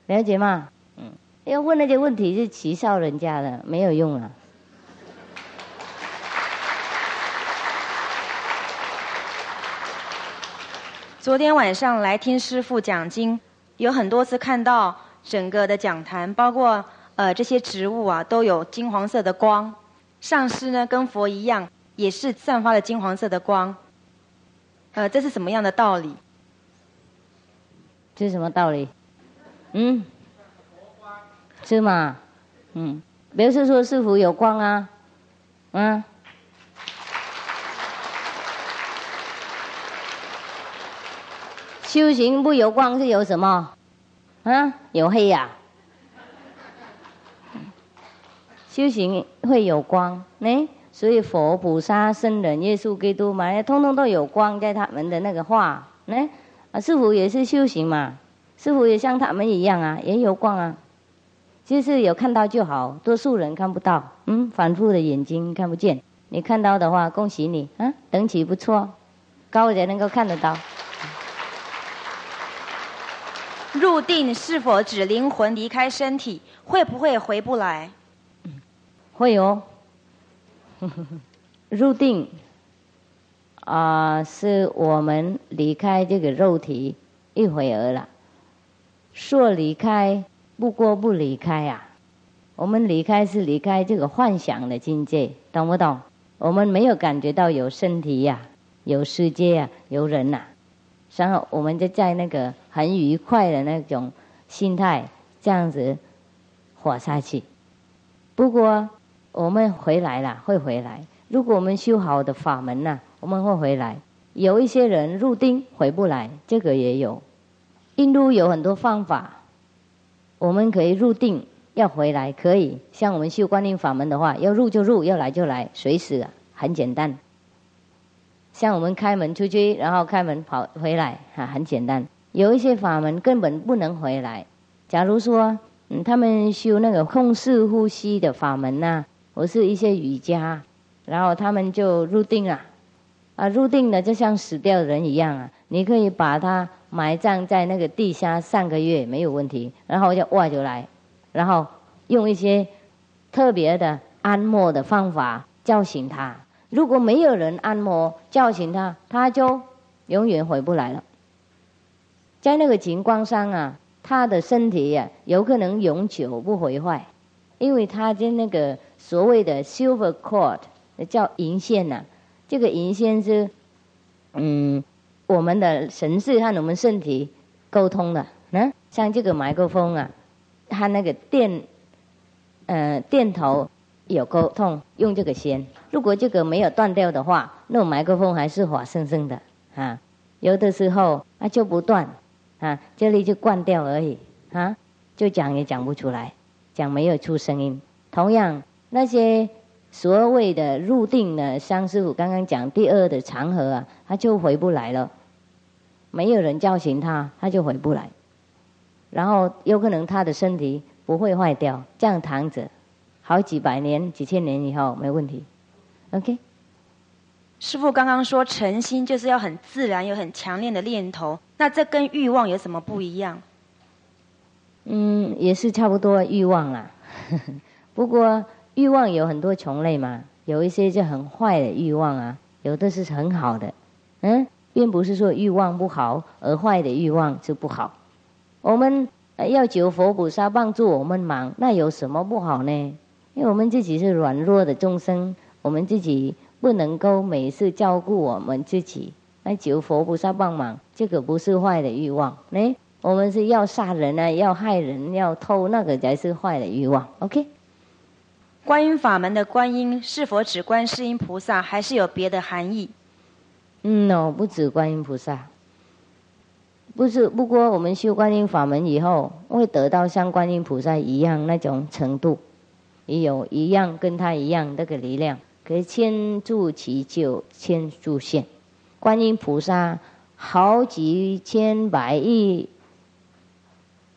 了解吗？嗯，要问那些问题是取笑人家的，没有用啊。昨天晚上来听师傅讲经，有很多次看到整个的讲坛，包括呃这些植物啊，都有金黄色的光。上师呢，跟佛一样，也是散发了金黄色的光。呃，这是什么样的道理？这是什么道理？嗯，是吗？嗯，表示说师傅有光啊，嗯。修行不有光是有什么？啊，有黑呀。修行会有光，呢，所以佛、菩萨、圣人、耶稣、基督嘛，通通都有光在他们的那个画，呢，啊，师傅也是修行嘛，师傅也像他们一样啊，也有光啊。就是有看到就好，多数人看不到，嗯，反复的眼睛看不见。你看到的话，恭喜你，啊，等级不错，高人能够看得到。入定是否指灵魂离开身体？会不会回不来？会哦。入定啊，是我们离开这个肉体一会儿了。说离开，不过不离开呀。我们离开是离开这个幻想的境界，懂不懂？我们没有感觉到有身体呀，有世界呀，有人呐。然后我们就在那个很愉快的那种心态，这样子活下去。不过我们回来了，会回来。如果我们修好的法门呢，我们会回来。有一些人入定回不来，这个也有。印度有很多方法，我们可以入定要回来，可以。像我们修观音法门的话，要入就入，要来就来，随时很简单。像我们开门出去，然后开门跑回来，哈，很简单。有一些法门根本不能回来。假如说，嗯，他们修那个控制呼吸的法门呐，我是一些瑜伽，然后他们就入定了，啊，入定了就像死掉的人一样啊。你可以把他埋葬在那个地下三个月没有问题，然后就挖出来，然后用一些特别的按摩的方法叫醒他。如果没有人按摩叫醒他，他就永远回不来了。在那个情况上啊，他的身体呀有可能永久不毁坏，因为他的那个所谓的 silver cord 叫银线呐，这个银线是嗯我们的神识和我们身体沟通的。嗯，像这个麦克风啊，它那个电呃电头有沟通，用这个先。如果这个没有断掉的话，那麦克风还是活生生的啊。有的时候啊就不断啊，这里就断掉而已啊，就讲也讲不出来，讲没有出声音。同样那些所谓的入定呢，像师傅刚刚讲第二的长河啊，他就回不来了。没有人叫醒他，他就回不来。然后有可能他的身体不会坏掉，这样躺着，好几百年、几千年以后没问题。OK。师傅刚刚说诚心就是要很自然、有很强烈的念头，那这跟欲望有什么不一样？嗯，也是差不多欲望啦。不过欲望有很多种类嘛，有一些就很坏的欲望啊，有的是很好的。嗯。并不是说欲望不好，而坏的欲望就不好。我们要求佛菩萨帮助我们忙，那有什么不好呢？因为我们自己是软弱的众生，我们自己不能够每次照顾我们自己，那求佛菩萨帮忙，这个不是坏的欲望。哎，我们是要杀人啊，要害人，要偷，那个才是坏的欲望。OK。观音法门的观音是否指观世音菩萨，还是有别的含义？嗯，no，不止观音菩萨，不是。不过我们修观音法门以后，会得到像观音菩萨一样那种程度，也有一样跟他一样那个力量，可以千助祈救，千助现。观音菩萨好几千百亿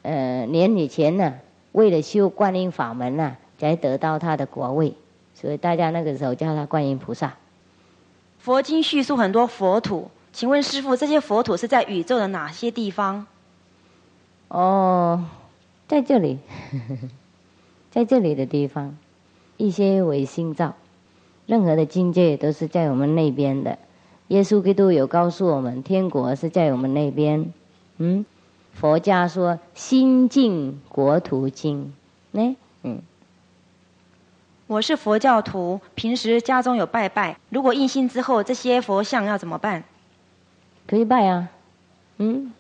呃年以前呢，为了修观音法门呢，才得到他的国位，所以大家那个时候叫他观音菩萨。佛经叙述很多佛土，请问师傅，这些佛土是在宇宙的哪些地方？哦，在这里，在这里的地方，一些为心造，任何的境界都是在我们那边的。耶稣基督有告诉我们，天国是在我们那边。嗯，佛家说心净国土净，呢，嗯。我是佛教徒，平时家中有拜拜。如果印心之后，这些佛像要怎么办？可以拜啊，嗯，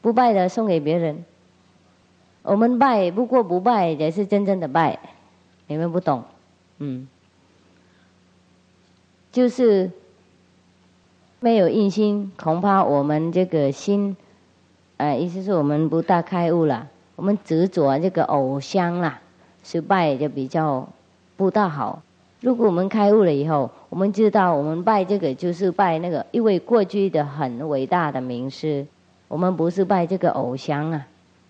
不拜的送给别人。我们拜，不过不拜也是真正的拜。你们不懂，嗯，就是没有印心，恐怕我们这个心，呃，意思是我们不大开悟了。我们执着这个偶像啦，是拜就比较。不大好。如果我们开悟了以后，我们知道我们拜这个就是拜那个，因为过去的很伟大的名师，我们不是拜这个偶像啊，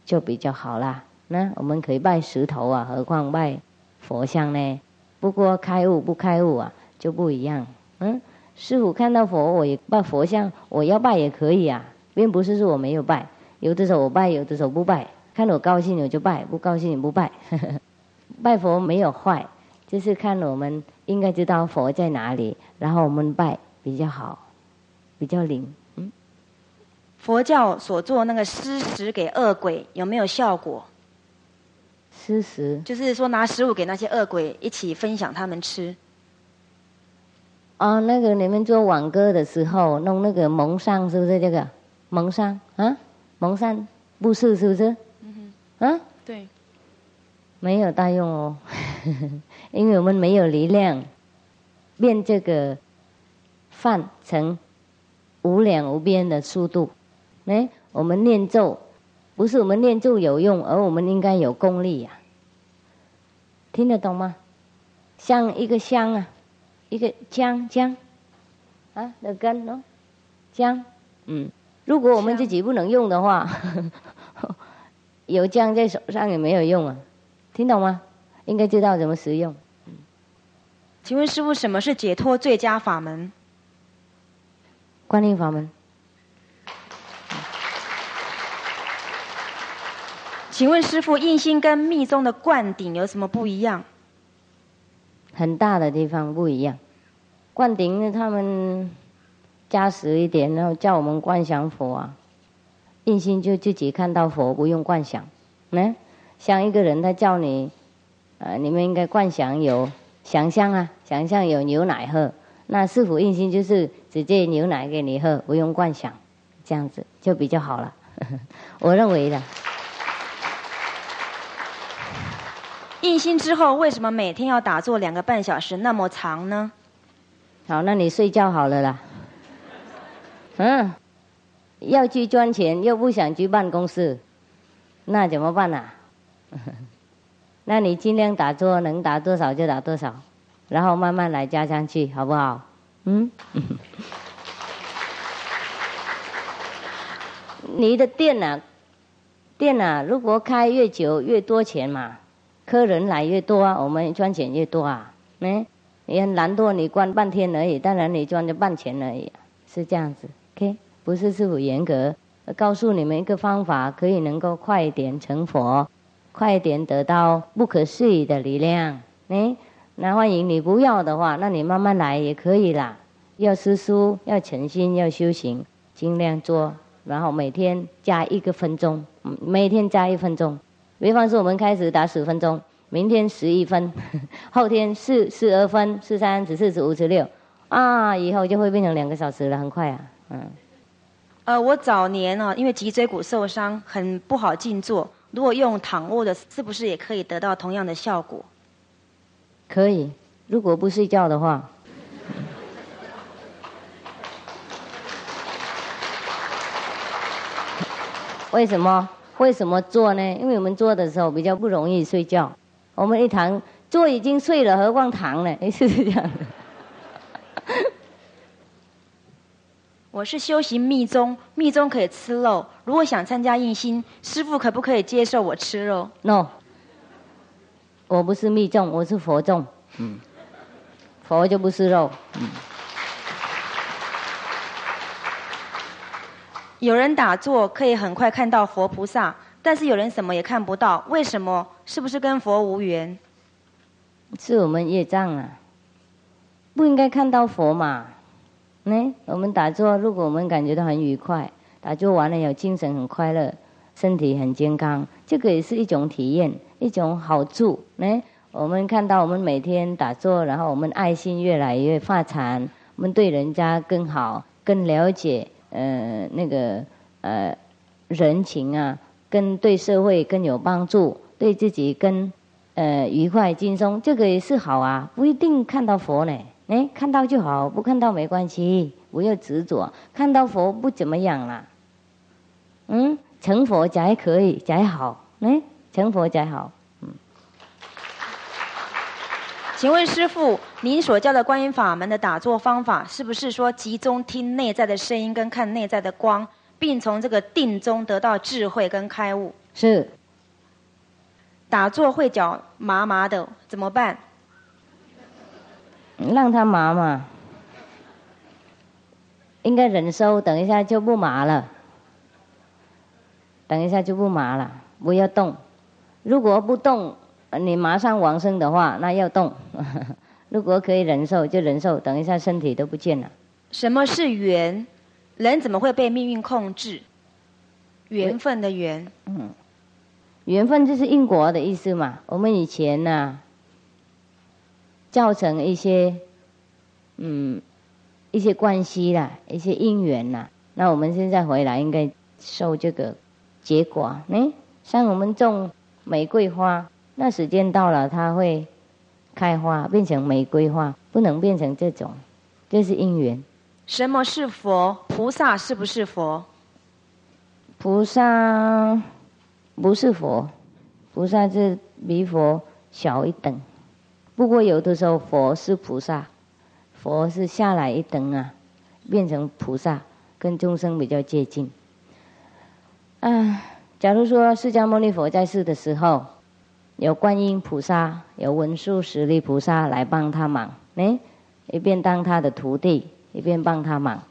就比较好啦。那我们可以拜石头啊，何况拜佛像呢？不过开悟不开悟啊，就不一样。嗯，师傅看到佛，我也拜佛像，我要拜也可以啊，并不是说我没有拜。有的时候我拜，有的时候不拜，看我高兴我就拜，不高兴也不拜。拜佛没有坏。就是看我们应该知道佛在哪里，然后我们拜比较好，比较灵。嗯，佛教所做那个施食给恶鬼有没有效果？施食就是说拿食物给那些恶鬼一起分享，他们吃。哦，那个你们做网歌的时候弄那个蒙上是不是这个蒙上啊？蒙上不是是不是？嗯哼。啊？对。没有大用哦。因为我们没有力量变这个饭成无量无边的速度，哎，我们念咒不是我们念咒有用，而我们应该有功力呀。听得懂吗？像一个香啊，一个姜姜啊的根哦，姜，嗯，如果我们自己不能用的话，有姜在手上也没有用啊，听懂吗？应该知道怎么使用。请问师傅，什么是解脱最佳法门？观音法门。请问师傅，印心跟密宗的灌顶有什么不一样？很大的地方不一样。灌顶他们加实一点，然后叫我们观想佛啊。印心就自己看到佛，不用观想。嗯，像一个人他叫你，呃，你们应该观想有。想象啊，想象有牛奶喝，那师傅印心就是直接牛奶给你喝，不用灌想，这样子就比较好了。我认为的。印心之后，为什么每天要打坐两个半小时那么长呢？好，那你睡觉好了啦。嗯，要去赚钱又不想去办公室，那怎么办呢？那你尽量打坐，能打多少就打多少，然后慢慢来加上去，好不好？嗯。你的店呐，店呐，如果开越久越多钱嘛。客人来越多啊，我们赚钱越多啊。嗯，你很懒惰，你关半天而已，当然你赚着半钱而已，是这样子。OK，不是师傅严格，告诉你们一个方法，可以能够快一点成佛，快点得到不可思议的力量。哎，那欢迎你不要的话，那你慢慢来也可以啦。要吃书，要诚心，要修行，尽量做，然后每天加一个分钟，每天加一分钟。比方说，我们开始打十分钟，明天十一分，后天四十二分，十三、十四、十五、十六，啊，以后就会变成两个小时了，很快啊，嗯。呃，我早年呢，因为脊椎骨受伤，很不好静坐。如果用躺卧的，是不是也可以得到同样的效果？可以，如果不睡觉的话。为什么？为什么做呢？因为我们做的时候比较不容易睡觉。我们一躺坐已经睡了，何况躺呢？是这样的。我是修行密宗，密宗可以吃肉。如果想参加印心，师傅可不可以接受我吃肉？No，我不是密宗，我是佛宗。嗯，佛就不吃肉。嗯。有人打坐可以很快看到佛菩萨，但是有人什么也看不到，为什么？是不是跟佛无缘？是我们业障啊！不应该看到佛嘛？呢，我们打坐，如果我们感觉到很愉快，打坐完了有精神很快乐，身体很健康，这个也是一种体验，一种好处。呢，我们看到我们每天打坐，然后我们爱心越来越发展，我们对人家更好，更了解。呃，那个呃，人情啊，跟对社会更有帮助，对自己更呃愉快轻松，这个也是好啊。不一定看到佛呢，哎，看到就好，不看到没关系，不要执着。看到佛不怎么样啦，嗯，成佛才可以，才好，哎，成佛才好。请问师父，您所教的观音法门的打坐方法，是不是说集中听内在的声音跟看内在的光，并从这个定中得到智慧跟开悟？是。打坐会脚麻麻的，怎么办？让他麻嘛，应该忍受，等一下就不麻了。等一下就不麻了，不要动。如果不动。你马上往生的话，那要动。如果可以忍受，就忍受。等一下，身体都不见了。什么是缘？人怎么会被命运控制？缘分的缘。嗯，缘分就是因果的意思嘛。我们以前呢，造成一些，嗯，一些关系啦，一些因缘啦。那我们现在回来，应该受这个结果。哎，像我们种玫瑰花。那时间到了，它会开花，变成玫瑰花，不能变成这种，这是因缘。什么是佛？菩萨是不是佛？菩萨不是佛，菩萨是比佛小一等。不过有的时候佛是菩萨，佛是下来一等啊，变成菩萨，跟众生比较接近。啊，假如说释迦牟尼佛在世的时候。有观音菩萨，有文殊师利菩萨来帮他忙，哎，一边当他的徒弟，一边帮他忙。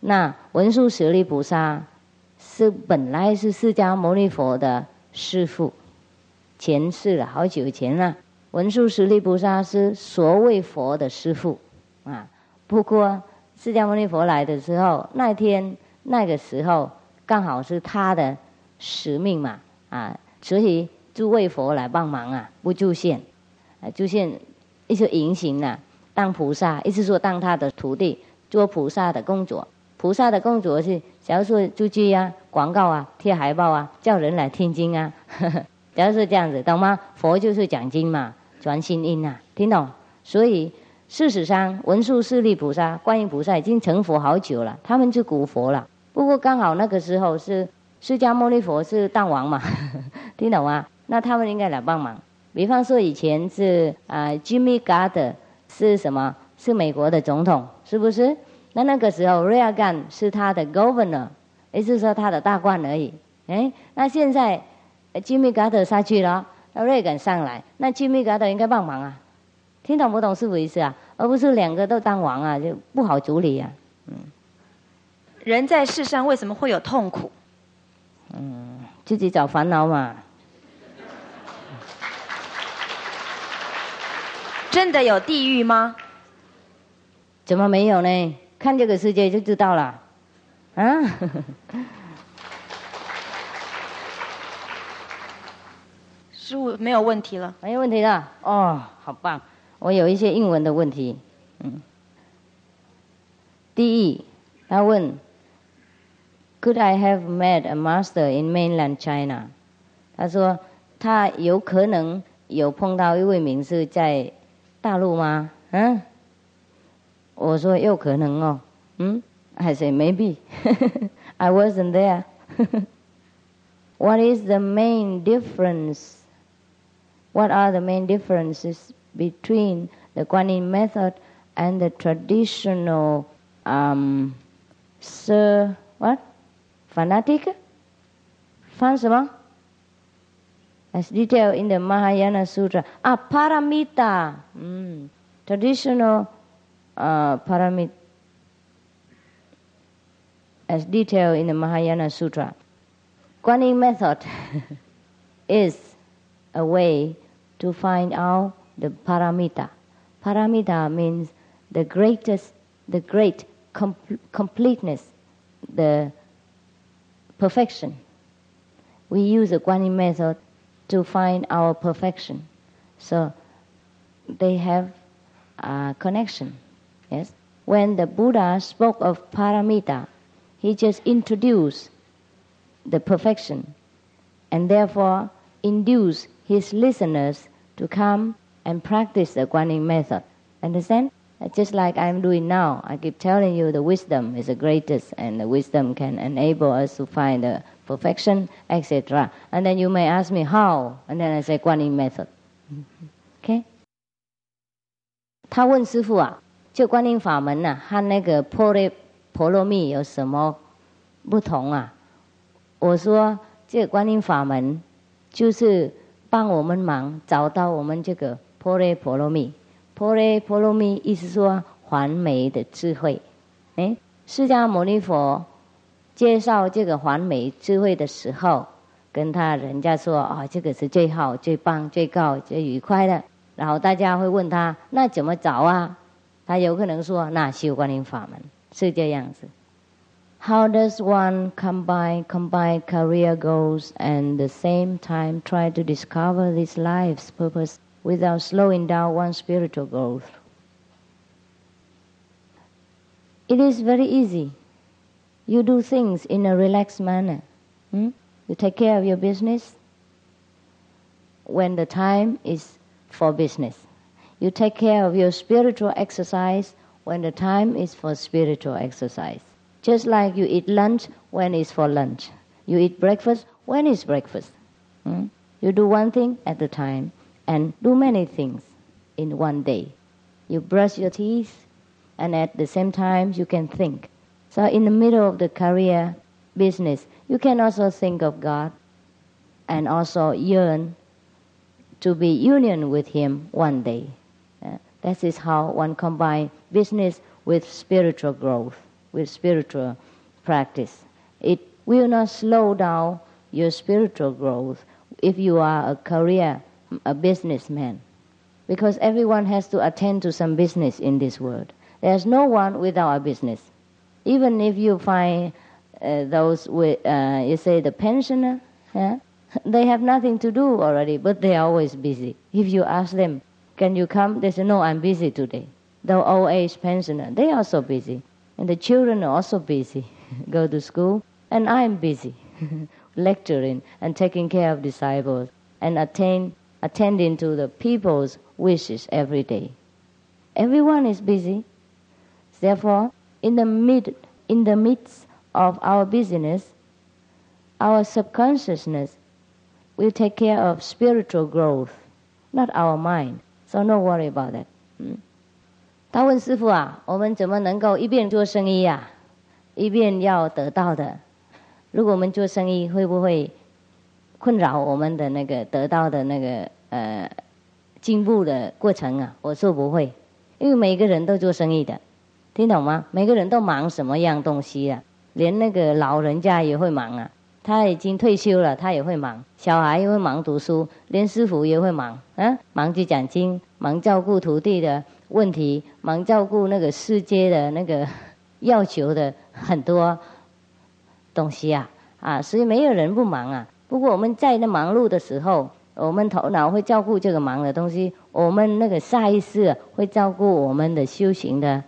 那文殊师利菩萨是本来是释迦牟尼佛的师父，前世了，好久前了。文殊师利菩萨是所谓佛的师父啊。不过释迦牟尼佛来的时候，那天那个时候刚好是他的使命嘛啊，所以。诸位佛来帮忙啊，不出现，啊，出现一些隐形呐，当菩萨，意思说当他的徒弟，做菩萨的工作。菩萨的工作是，假如说出去呀，广告啊，贴海报啊，叫人来听经啊，呵 呵假如是这样子，懂吗？佛就是讲经嘛，传心音啊，听懂？所以事实上，文殊师利菩萨、观音菩萨已经成佛好久了，他们是古佛了。不过刚好那个时候是释迦牟尼佛是当王嘛，听懂吗？那他们应该来帮忙。比方说以前是啊，Jimmy Carter 是什么？是美国的总统，是不是？那那个时候 Reagan 是他的 Governor，也就是说他的大官而已。哎，那现在 Jimmy Carter 下去了，那 Reagan 上来，那 Jimmy Carter 应该帮忙啊？听懂不懂是不意思啊？而不是两个都当王啊，就不好处理啊。嗯。人在世上为什么会有痛苦？嗯，自己找烦恼嘛。真的有地狱吗？怎么没有呢？看这个世界就知道了。啊？师傅没有问题了，没有问题了。哦，好棒！我有一些英文的问题。嗯。第一，他问。Could I have met a master in mainland China？他说他有可能有碰到一位名师在大陆吗？嗯，我说有可能哦。嗯，I say maybe. I wasn't there. what is the main difference? What are the main differences between the Guanyin method and the traditional um, Sir what? fanatic? Fan As detailed in the Mahayana Sutra. Ah, paramita. Mm. Traditional uh, paramita. As detailed in the Mahayana Sutra. Guanyin method is a way to find out the paramita. Paramita means the greatest, the great com- completeness, the perfection. We use the Guanyin method to find our perfection. So they have a connection. Yes. When the Buddha spoke of paramita, he just introduced the perfection and therefore induced his listeners to come and practice the Guanyin method. Understand? Just like I'm doing now, I keep telling you the wisdom is the greatest, and the wisdom can enable us to find the perfection, etc. And then you may ask me how, and then I say Guanyin method. OK？他问师傅啊，就观音法门呐、啊，和那个波罗婆罗蜜有什么不同啊？我说，这个观音法门就是 帮我们忙找到我们这个波罗婆罗蜜。婆罗婆罗蜜意思说还美的智慧，哎，释迦牟尼佛介绍这个还美智慧的时候，跟他人家说啊，这个是最好、最棒、最高、最愉快的。然后大家会问他，那怎么找啊？他有可能说，那修观音法门是这样子。How does one combine combine career goals and at the same time try to discover this life's purpose? without slowing down one's spiritual growth. It is very easy. You do things in a relaxed manner. Hmm? You take care of your business when the time is for business. You take care of your spiritual exercise when the time is for spiritual exercise. Just like you eat lunch when it's for lunch. You eat breakfast when it's breakfast. Hmm? You do one thing at a time and do many things in one day. You brush your teeth, and at the same time, you can think. So, in the middle of the career business, you can also think of God and also yearn to be union with Him one day. Uh, that is how one combine business with spiritual growth, with spiritual practice. It will not slow down your spiritual growth if you are a career a businessman because everyone has to attend to some business in this world. There's no one without a business. Even if you find uh, those with, uh, you say the pensioner, yeah, they have nothing to do already, but they are always busy. If you ask them, can you come? They say, no, I'm busy today. The old age pensioner, they are so busy. And the children are also busy, go to school, and I'm busy, lecturing and taking care of disciples and attain, attending to the people's wishes every day. Everyone is busy. Therefore, in the mid, in the midst of our busyness, our subconsciousness will take care of spiritual growth, not our mind. So no worry about that. Hmm? 他问师傅啊，我们怎么能够一边做生意、啊，一边要得到的？如果我们做生意，会不会困扰我们的那个得到的那个呃进步的过程啊？我说不会，因为每个人都做生意的，听懂吗？每个人都忙什么样东西啊？连那个老人家也会忙啊，他已经退休了，他也会忙；小孩也会忙读书，连师傅也会忙啊，忙去讲经，忙照顾徒弟的问题，忙照顾那个世界的那个要求的很多东西啊啊，所以没有人不忙啊。不过我们在那忙碌的时候，我们头脑会照顾这个忙的东西，我们那个下意识会照顾我们的修行的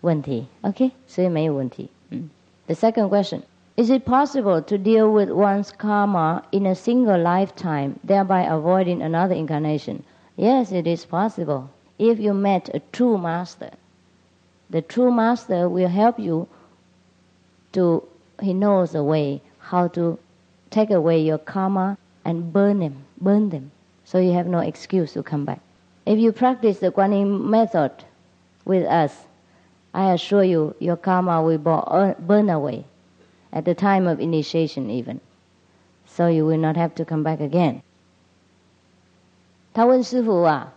问题。OK，所以没有问题。嗯。The second question Is it possible to deal with one's karma in a single lifetime, thereby avoiding another incarnation? Yes, it is possible. If you met a true master, the true master will help you to, he knows the way how to take away your karma and burn them, burn them, so you have no excuse to come back. If you practice the Guanyin method with us, I assure you, your karma will burn away at the time of initiation, even. So you will not have to come back again. 他问师傅啊，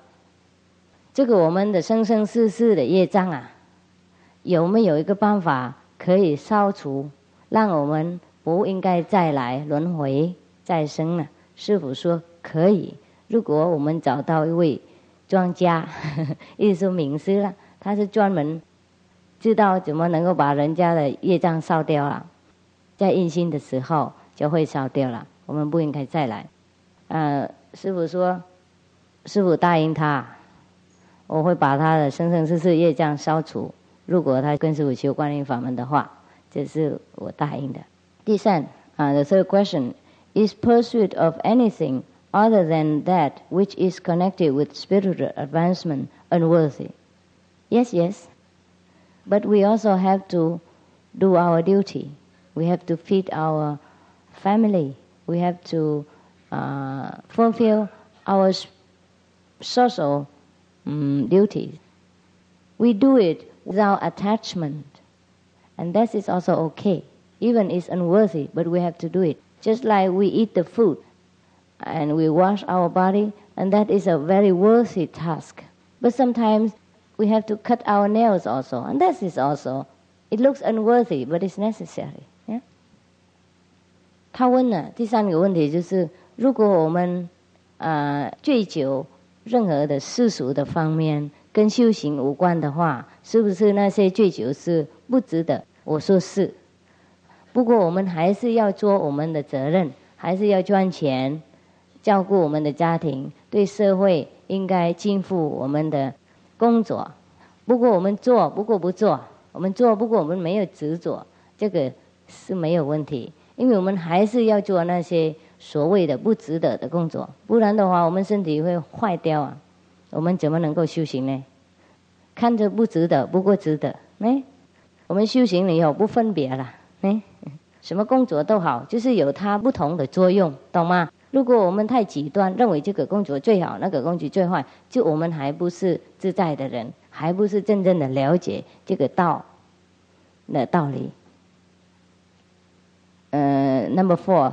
这个我们的生生世世的业障啊，有没有一个办法可以消除，让我们不应该再来轮回再生呢？师傅说可以。如果我们找到一位专家，意思说名师了，他是专门知道怎么能够把人家的业障烧掉了，在印心的时候就会烧掉了。我们不应该再来。呃，师傅说，师傅答应他，我会把他的生生世世业障消除。如果他跟师傅修观音法门的话，这是我答应的。第三啊，the third question is pursuit of anything other than that which is connected with spiritual advancement unworthy? Yes, yes. But we also have to do our duty. We have to feed our family. We have to uh, fulfill our social um, duties. We do it without attachment. And that is also okay. Even it's unworthy, but we have to do it. Just like we eat the food and we wash our body, and that is a very worthy task. But sometimes we have to cut our nails also, and that is also, it looks unworthy, but it's necessary. Yeah? 他问了第三个问题就是，如果我们呃醉酒 任何的世俗的方面跟修行无关的话，是不是那些醉酒是不值得？我说是。不过我们还是要做我们的责任，还是要赚钱，照顾我们的家庭，对社会应该尽负我们的工作。不过我们做，不过不做，我们做，不过我们没有执着，这个是没有问题。因为我们还是要做那些所谓的不值得的工作，不然的话，我们身体会坏掉啊。我们怎么能够修行呢？看着不值得，不过值得。哎，我们修行了以后不分别了。哎，什么工作都好，就是有它不同的作用，懂吗？如果我们太极端，认为这个工作最好，那个工作最坏，就我们还不是自在的人，还不是真正的了解这个道的道理。呃，Number Four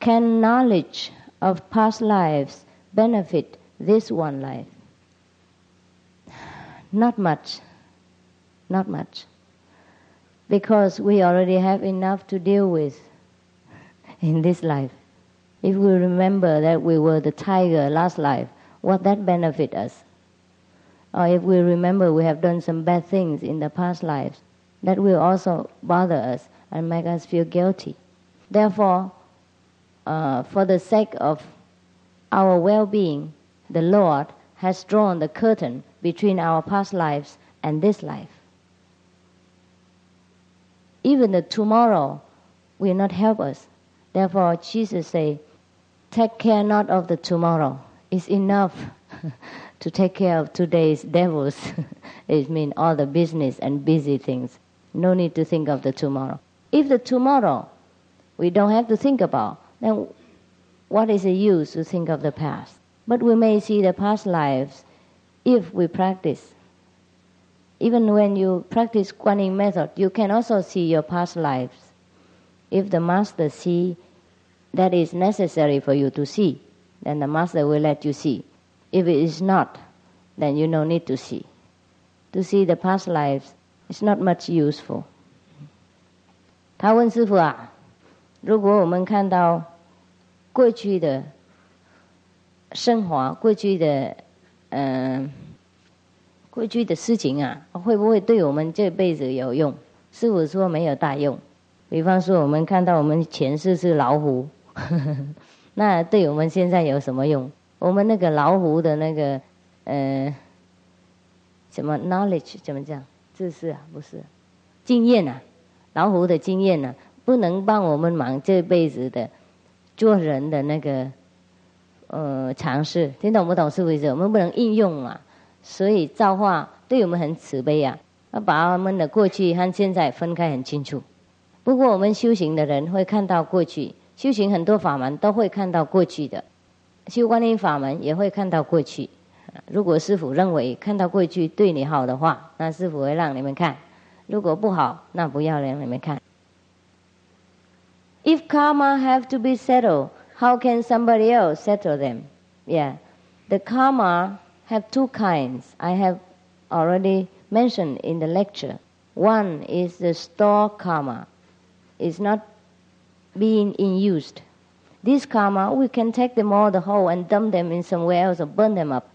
four，can knowledge of past lives benefit this one life? Not much, not much, because we already have enough to deal with in this life. If we remember that we were the tiger last life, what that benefit us? Or if we remember we have done some bad things in the past lives, that will also bother us and make us feel guilty. Therefore, uh, for the sake of our well-being, the Lord has drawn the curtain between our past lives and this life. Even the tomorrow will not help us. Therefore, Jesus say, take care not of the tomorrow. It's enough to take care of today's devils. it means all the business and busy things. No need to think of the tomorrow. If the tomorrow we don't have to think about, then what is the use to think of the past? But we may see the past lives if we practice. Even when you practice Guanyin method, you can also see your past lives. If the master see that is necessary for you to see, then the master will let you see. If it is not, then you no need to see. To see the past lives is not much useful. 他问师傅啊，如果我们看到 过去的生活、过去的嗯、过去的事情啊，会不会对我们这辈子有用？师傅说没有大用。比方说，我们看到我们前世是老虎。那对我们现在有什么用？我们那个老虎的那个呃什么 knowledge 怎么讲？知识啊，不是经验啊，老虎的经验啊，不能帮我们忙这辈子的做人的那个呃尝试。听懂不懂？是不是？我们不能应用啊。所以造化对我们很慈悲啊，要把我们的过去和现在分开很清楚。不过我们修行的人会看到过去。修行很多法门都会看到过去的，修观音法门也会看到过去。如果师傅认为看到过去对你好的话，那师傅会让你们看；如果不好，那不要让你们看。If karma have to be settled, how can somebody else settle them? Yeah, the karma have two kinds. I have already mentioned in the lecture. One is the store karma. It's not being in used. This karma, we can take them all the whole and dump them in somewhere else or burn them up.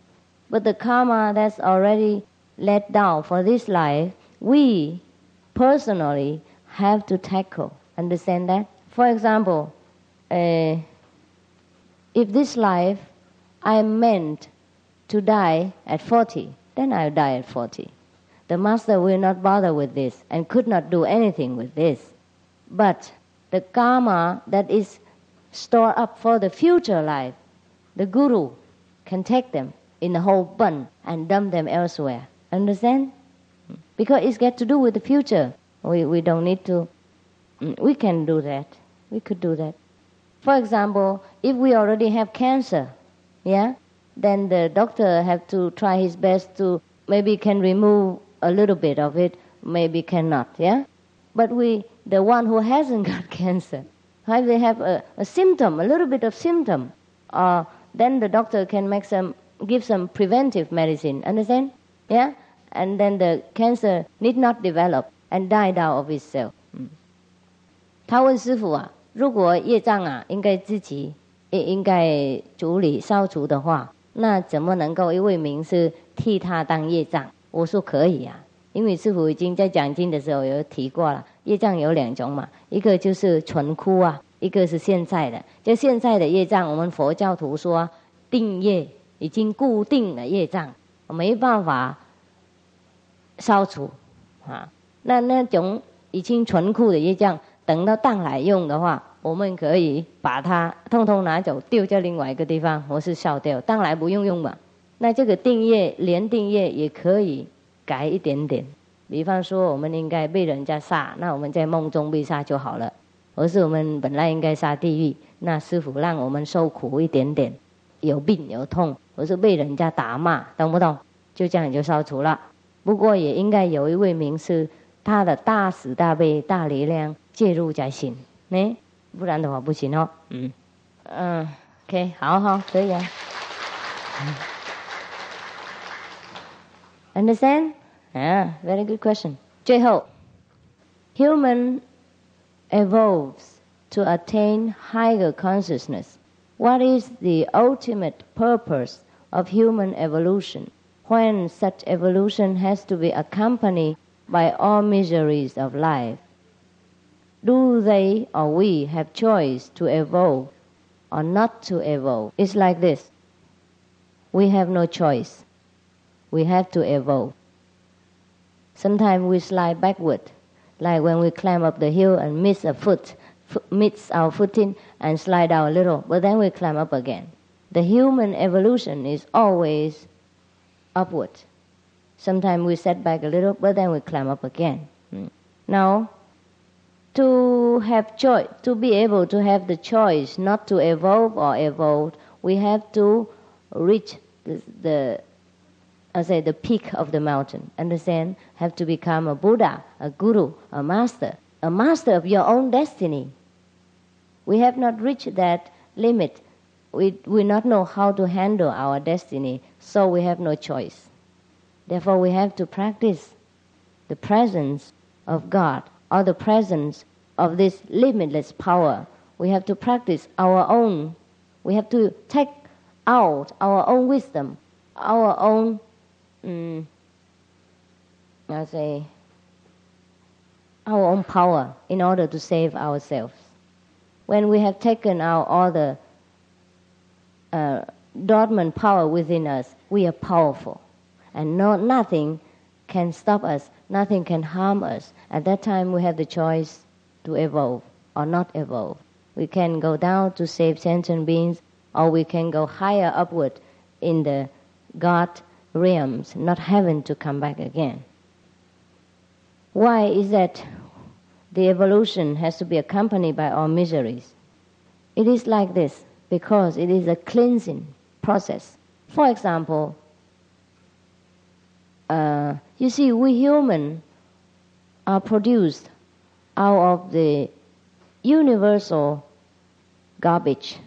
But the karma that's already let down for this life, we personally have to tackle. Understand that? For example, uh, if this life I meant to die at 40, then I'll die at 40. The master will not bother with this and could not do anything with this. But the karma that is stored up for the future life, the guru can take them in a whole bun and dump them elsewhere. Understand? Because it's got to do with the future. We, we don't need to, we can do that. We could do that. For example, if we already have cancer, yeah, then the doctor have to try his best to maybe can remove a little bit of it, maybe cannot, yeah? But we, the one who hasn't got cancer, if they have a, a symptom, a little bit of symptom, uh, then the doctor can make some, give some preventive medicine. Understand? Yeah? And then the cancer need not develop and die down of itself. 他问师傅啊， 如果业障啊应该自己应应该处理消除的话，那怎么能够一位名师替他当业障？我说可以啊，因为师傅已经在讲经的时候有提过了，业障有两种嘛，一个就是纯枯啊，一个是现在的。就现在的业障，我们佛教徒说定业，已经固定的业障，没办法消除啊。那那种已经纯枯的业障，等到当来用的话，我们可以把它通通拿走，丢在另外一个地方，或是烧掉，当来不用用嘛。那这个定业连定业也可以改一点点，比方说我们应该被人家杀，那我们在梦中被杀就好了；而是我们本来应该杀地狱，那师傅让我们受苦一点点，有病有痛，或是被人家打骂，懂不懂？就这样就消除了。不过也应该有一位名师，他的大慈大悲大力量介入才行，呢，不然的话不行哦。嗯嗯，OK，好好可以啊。Understand? Yeah, very good question. 最后，human evolves to attain higher consciousness. What is the ultimate purpose of human evolution when such evolution has to be accompanied by all miseries of life? Do they or we have choice to evolve or not to evolve? It's like this. We have no choice we have to evolve. Sometimes we slide backward, like when we climb up the hill and miss a foot, miss our footing and slide down a little, but then we climb up again. The human evolution is always upward. Sometimes we set back a little, but then we climb up again. Hmm. Now, to have choice, to be able to have the choice not to evolve or evolve, we have to reach the, the I say the peak of the mountain. Understand? Have to become a Buddha, a guru, a master, a master of your own destiny. We have not reached that limit. We we not know how to handle our destiny, so we have no choice. Therefore, we have to practice the presence of God or the presence of this limitless power. We have to practice our own. We have to take out our own wisdom, our own, um, I say, our own power in order to save ourselves. When we have taken out all the uh, dormant power within us, we are powerful, and no, nothing can stop us, nothing can harm us. At that time, we have the choice to evolve or not evolve. We can go down to save sentient beings, or we can go higher upward in the God realms, not having to come back again. Why is that the evolution has to be accompanied by our miseries? It is like this because it is a cleansing process. For example, uh, you see, we human are produced out of the universal garbage.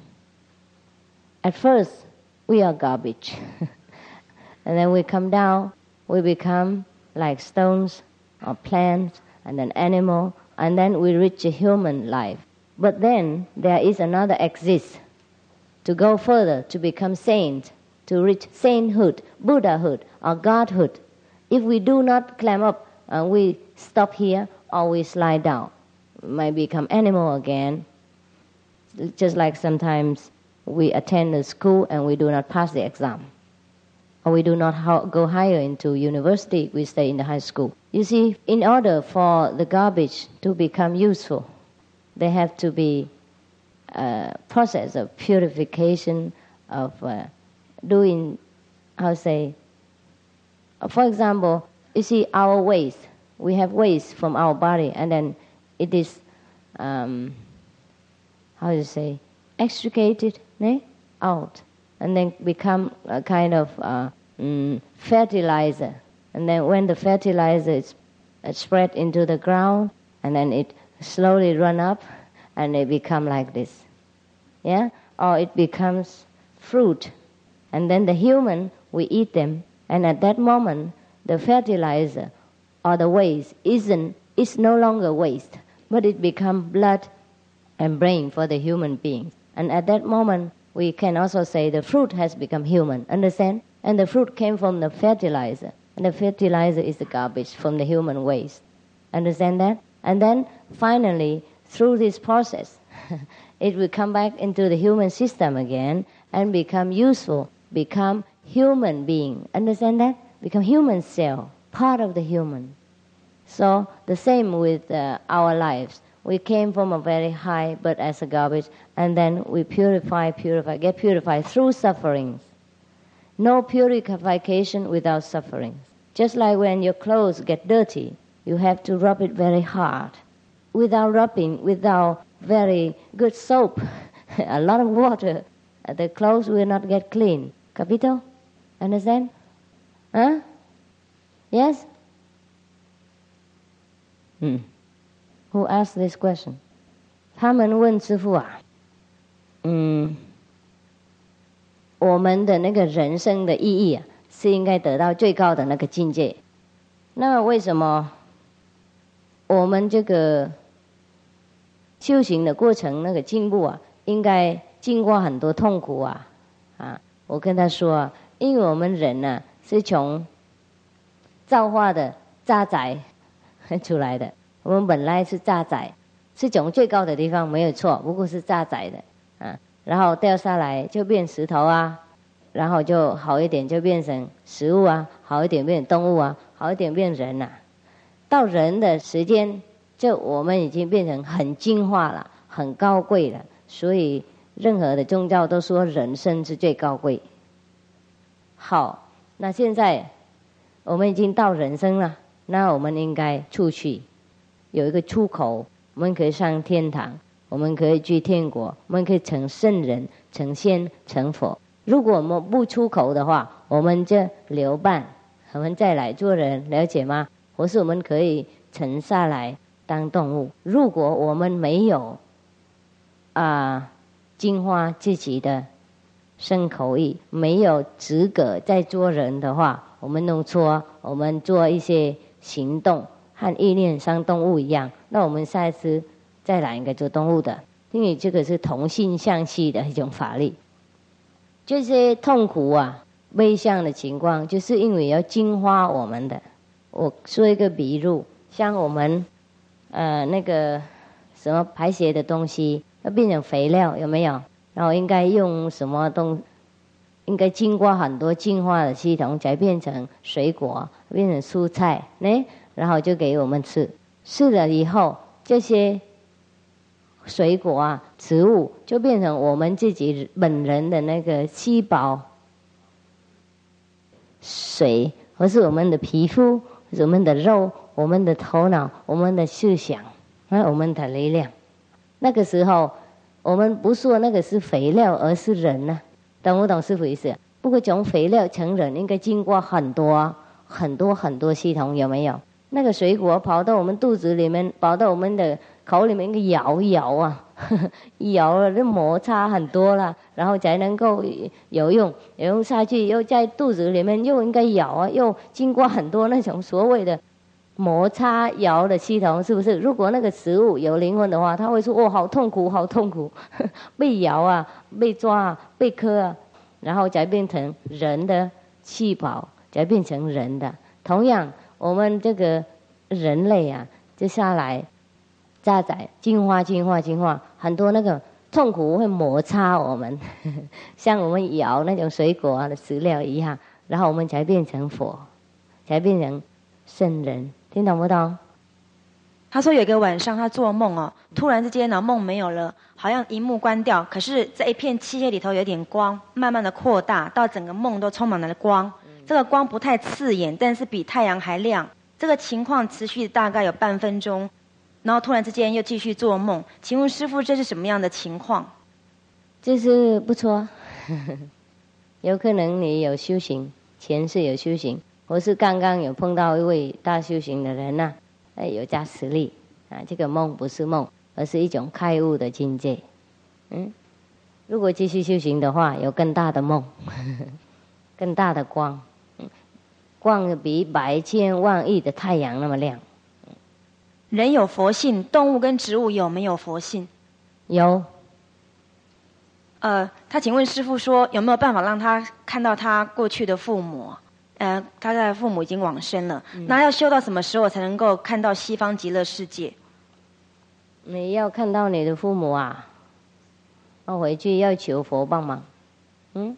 At first, we are garbage. and then we come down, we become like stones or plants and an animal, and then we reach a human life. But then there is another exist to go further, to become saint, to reach sainthood, Buddhahood, or Godhood. If we do not climb up uh, we stop here, or we slide down. might become animal again. Just like sometimes we attend a school and we do not pass the exam. Or we do not go higher into university, we stay in the high school. You see, in order for the garbage to become useful, there have to be a process of purification, of uh, doing, how say, for example, you see our waste we have waste from our body, and then it is, um, how do you say, extricated né? out, and then become a kind of uh, mm, fertilizer. And then when the fertilizer is uh, spread into the ground, and then it slowly run up, and it become like this, yeah, or it becomes fruit, and then the human we eat them, and at that moment the fertilizer or the waste isn't it's no longer waste, but it becomes blood and brain for the human being. And at that moment, we can also say the fruit has become human. Understand? And the fruit came from the fertilizer, and the fertilizer is the garbage from the human waste. Understand that? And then finally, through this process, it will come back into the human system again and become useful, become human being. Understand that? Become human cell part of the human. So the same with uh, our lives. We came from a very high, but as a garbage, and then we purify, purify, get purified through sufferings. No purification without sufferings. Just like when your clothes get dirty, you have to rub it very hard. Without rubbing, without very good soap, a lot of water, the clothes will not get clean. Capito? Understand? Huh? Yes? Hmm. Who asked this question? 他们问师傅啊，嗯，我们的那个人生的意义啊，是应该得到最高的那个境界。那么为什么我们这个修行的过程那个进步啊，应该经过很多痛苦啊？啊，我跟他说，因为我们人呢是从造化的渣滓出来的，我们本来是渣滓，是从最高的地方没有错，不过是渣滓的啊。然后掉下来就变石头啊，然后就好一点就变成食物啊，好一点变动物啊，好一点变人呐。到人的时间，就我们已经变成很进化了，很高贵了，所以任何的宗教都说人生是最高贵。好，那现在我们已经到人生了，那我们应该出去，有一个出口，我们可以上天堂，我们可以去天国，我们可以成圣人、成仙、成佛。如果我们不出口的话，我们就留伴，我们再来做人，了解吗？或是我们可以沉下来当动物。如果我们没有啊，净化自己的生口意，没有资格再做人的话，我们弄错，我们做一些行动和意念像动物一样，那我们下一次再来一个做动物的，因为这个是同性相吸的一种法力。这些痛苦啊、悲伤的情况，就是因为要净化我们的。我说一个比喻，像我们呃那个什么排泄的东西要变成肥料，有没有？然后应该用什么东？应该经过很多净化的系统，才变成水果，变成蔬菜，呢？然后就给我们吃。吃了以后，这些。水果啊，植物就变成我们自己本人的那个细胞，水，或是我们的皮肤，我们的肉，我们的头脑，我们的思想，还有我们的力量。那个时候，我们不说那个是肥料，而是人呢，懂不懂师傅意思？不过从肥料成人，应该经过很多很多很多系统，有没有？那个水果跑到我们肚子里面，跑到我们的。口里面一个摇一摇啊，摇了就摩擦很多了，然后才能够有用，有用下去又在肚子里面又应该咬啊，又经过很多那种所谓的摩擦摇的系统，是不是？如果那个食物有灵魂的话，他会说：“哦，好痛苦，好痛苦，被摇啊，被抓啊，被磕啊，然后才变成人的细胞，才变成人的。同样，我们这个人类啊，接下来。下载进化进化进化，很多那个痛苦会摩擦我们，像我们摇那种水果啊的食料一样，然后我们才变成佛，才变成圣人，听懂不懂？他说有一个晚上他做梦哦，突然之间呢梦没有了，好像荧幕关掉，可是在一片漆黑里头有点光，慢慢的扩大到整个梦都充满了光，这个光不太刺眼，但是比太阳还亮。这个情况持续大概有半分钟。然后突然之间又继续做梦，请问师傅这是什么样的情况？这是不错，有可能你有修行，前世有修行，或是刚刚有碰到一位大修行的人呐，哎有加实力啊，这个梦不是梦，而是一种开悟的境界。嗯，如果继续修行的话，有更大的梦，更大的光，光比百千万亿的太阳那么亮。人有佛性，动物跟植物有没有佛性？有。呃，他请问师傅说，有没有办法让他看到他过去的父母？呃，他的父母已经往生了，那要修到什么时候才能够看到西方极乐世界？你要看到你的父母啊，要回去要求佛帮忙。嗯，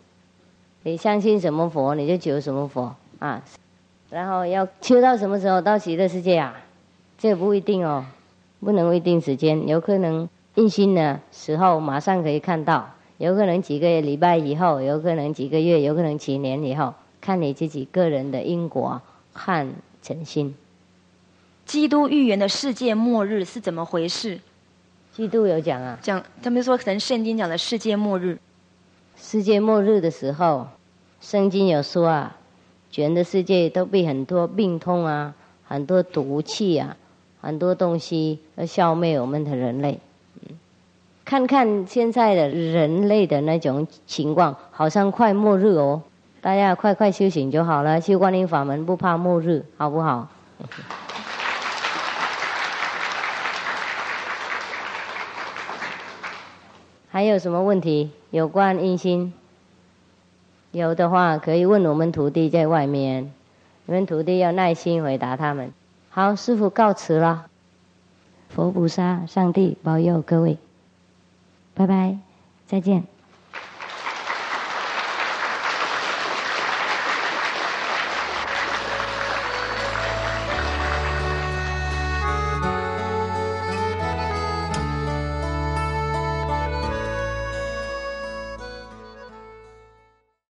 你相信什么佛，你就求什么佛啊。然后要修到什么时候到极乐世界啊？这不一定哦，不能一定时间，有可能印心的时候马上可以看到，有可能几个礼拜以后，有可能几个月，有可能几年以后，看你自己个人的因果和诚心。基督预言的世界末日是怎么回事？基督有讲啊，讲他们说，可能圣经讲的世界末日。世界末日的时候，圣经有说啊，全的世界都被很多病痛啊，很多毒气啊。很多东西要消灭我们的人类，看看现在的人类的那种情况，好像快末日哦！大家快快修行就好了，修观音法门不怕末日，好不好？还有什么问题？有关印心？有的话可以问我们徒弟在外面，你们徒弟要耐心回答他们。好，师傅告辞了。佛菩萨、上帝保佑各位，拜拜，再见。